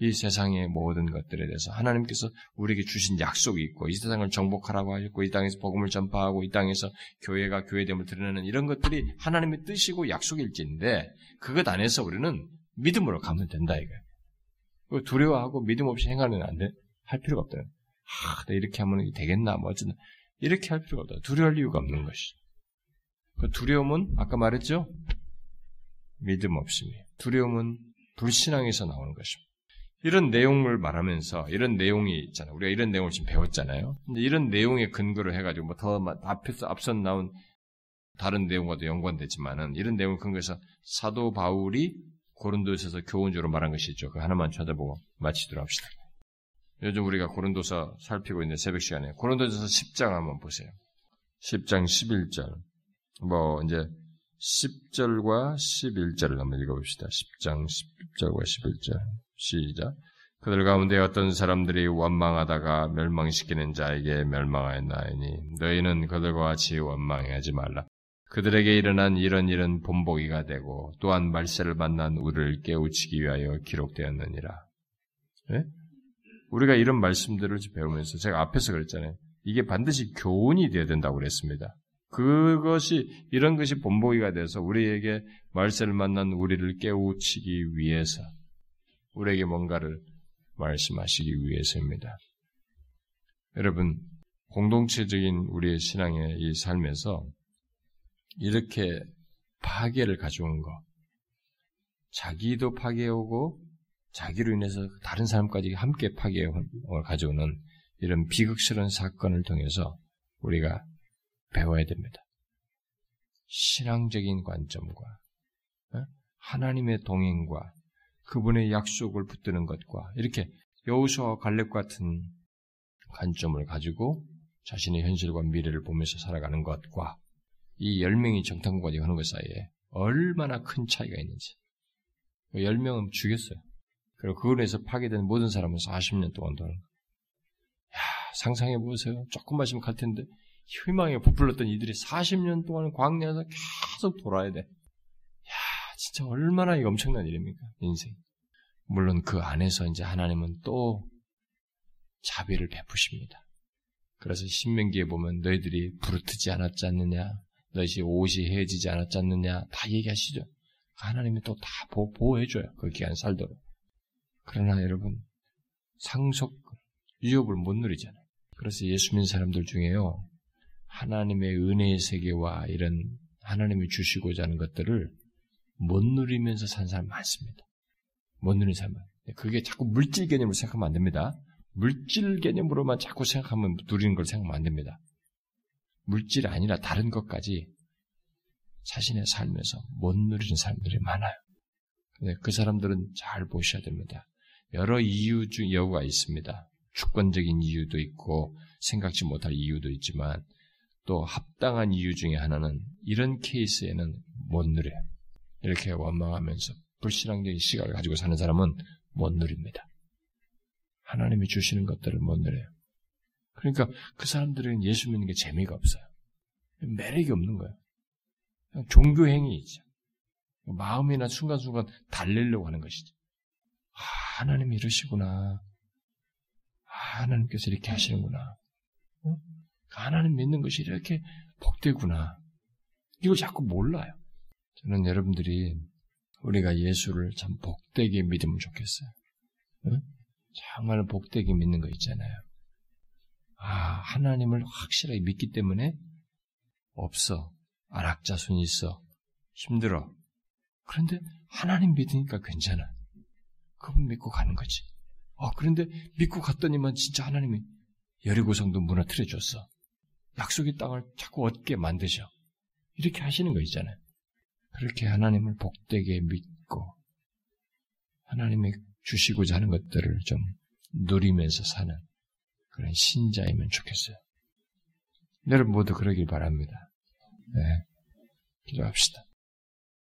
이 세상의 모든 것들에 대해서 하나님께서 우리에게 주신 약속이 있고 이 세상을 정복하라고 하셨고 이 땅에서 복음을 전파하고 이 땅에서 교회가 교회됨을 드러내는 이런 것들이 하나님의 뜻이고 약속일지인데 그것 안에서 우리는 믿음으로 가면 된다 이거예요. 두려워하고 믿음 없이 행하는 안 돼. 할 필요가 없다. 아, 나 이렇게 하면 되겠나 뭐 어쨌든 이렇게 할 필요가 없다. 두려워할 이유가 없는 것이. 그 두려움은 아까 말했죠. 믿음 없음이. 두려움은 불신앙에서 나오는 것입니다. 이런 내용을 말하면서 이런 내용이 있잖아요. 우리가 이런 내용을 지금 배웠잖아요. 근데 이런 내용에 근거를 해가지고 뭐 더 앞에서 앞선 나온 다른 내용과도 연관되지만은 이런 내용을 근거해서 사도 바울이 고린도에서 교훈적으로 말한 것이죠. 그 하나만 찾아보고 마치도록 합시다. 요즘 우리가 고린도서 살피고 있는 새벽 시간에 고린도서 10장 한번 보세요. 10장 11절. 뭐 이제 10절과 11절을 한번 읽어봅시다. 10장 10절과 11절. 시작. 그들 가운데 어떤 사람들이 원망하다가 멸망시키는 자에게 멸망하였나이니 너희는 그들과 같이 원망하지 말라. 그들에게 일어난 이런 일은 본보기가 되고 또한 말세를 만난 우리를 깨우치기 위하여 기록되었느니라. 네? 우리가 이런 말씀들을 배우면서 제가 앞에서 그랬잖아요. 이게 반드시 교훈이 되어야 된다고 그랬습니다. 그것이 이런 것이 본보기가 돼서 우리에게 말세를 만난 우리를 깨우치기 위해서 우리에게 뭔가를 말씀하시기 위해서입니다. 여러분, 공동체적인 우리의 신앙의 이 삶에서 이렇게 파괴를 가져온 거, 자기도 파괴오고 자기로 인해서 다른 사람까지 함께 파괴를 가져오는 이런 비극스러운 사건을 통해서 우리가 배워야 됩니다. 신앙적인 관점과 어? 하나님의 동행과 그분의 약속을 붙드는 것과 이렇게 여우수와 갈렙 같은 관점을 가지고 자신의 현실과 미래를 보면서 살아가는 것과 이 열명이 정탐까지 하는 것 사이에 얼마나 큰 차이가 있는지. 열명은 죽였어요. 그리고 그걸로 해서 파괴된 모든 사람은 40년 동안 도는 야, 상상해 보세요. 조금 마시면 갈 텐데 희망에 부풀렀던 이들이 40년 동안 광야에서 계속 돌아야 돼. 진짜 얼마나 엄청난 일입니까? 인생. 물론 그 안에서 이제 하나님은 또 자비를 베푸십니다. 그래서 신명기에 보면 너희들이 부르트지 않았지 않느냐, 너희 옷이 해지지 않았지 않느냐, 다 얘기하시죠. 하나님이 또 다 보호해줘요. 그 기간 살도록. 그러나 여러분, 상속, 유업을 못 누리잖아요. 그래서 예수 믿는 사람들 중에요, 하나님의 은혜의 세계와 이런 하나님이 주시고자 하는 것들을 못 누리면서 산 사람 많습니다. 못 누리는 사람은. 그게 자꾸 물질 개념으로 생각하면 안 됩니다. 물질 개념으로만 자꾸 생각하면 누리는 걸 생각하면 안 됩니다. 물질이 아니라 다른 것까지 자신의 삶에서 못 누리는 사람들이 많아요. 근데 그 사람들은 잘 보셔야 됩니다. 여러 이유 중 여우가 있습니다. 주권적인 이유도 있고 생각지 못할 이유도 있지만 또 합당한 이유 중에 하나는 이런 케이스에는 못 누려요. 이렇게 원망하면서 불신앙적인 시각을 가지고 사는 사람은 못 누립니다. 하나님이 주시는 것들을 못 누려요. 그러니까 그 사람들은 예수 믿는 게 재미가 없어요. 매력이 없는 거예요. 종교 행위이죠. 마음이나 순간순간 달래려고 하는 것이죠. 아, 하나님이 이러시구나. 아, 하나님께서 이렇게 하시는구나. 어? 하나님 믿는 것이 이렇게 복되구나. 이걸 자꾸 몰라요. 저는 여러분들이 우리가 예수를 참 복되게 믿으면 좋겠어요. 응? 정말 복되게 믿는 거 있잖아요. 아, 하나님을 확실하게 믿기 때문에 없어. 안악자손이 있어. 힘들어. 그런데 하나님 믿으니까 괜찮아. 그분 믿고 가는 거지. 어, 그런데 믿고 갔더니만 진짜 하나님이 여리고성도 무너뜨려 줬어. 약속의 땅을 자꾸 얻게 만드셔. 이렇게 하시는 거 있잖아요. 그렇게 하나님을 복되게 믿고 하나님이 주시고자 하는 것들을 좀 누리면서 사는 그런 신자이면 좋겠어요. 여러분 모두 그러길 바랍니다. 네. 기도합시다.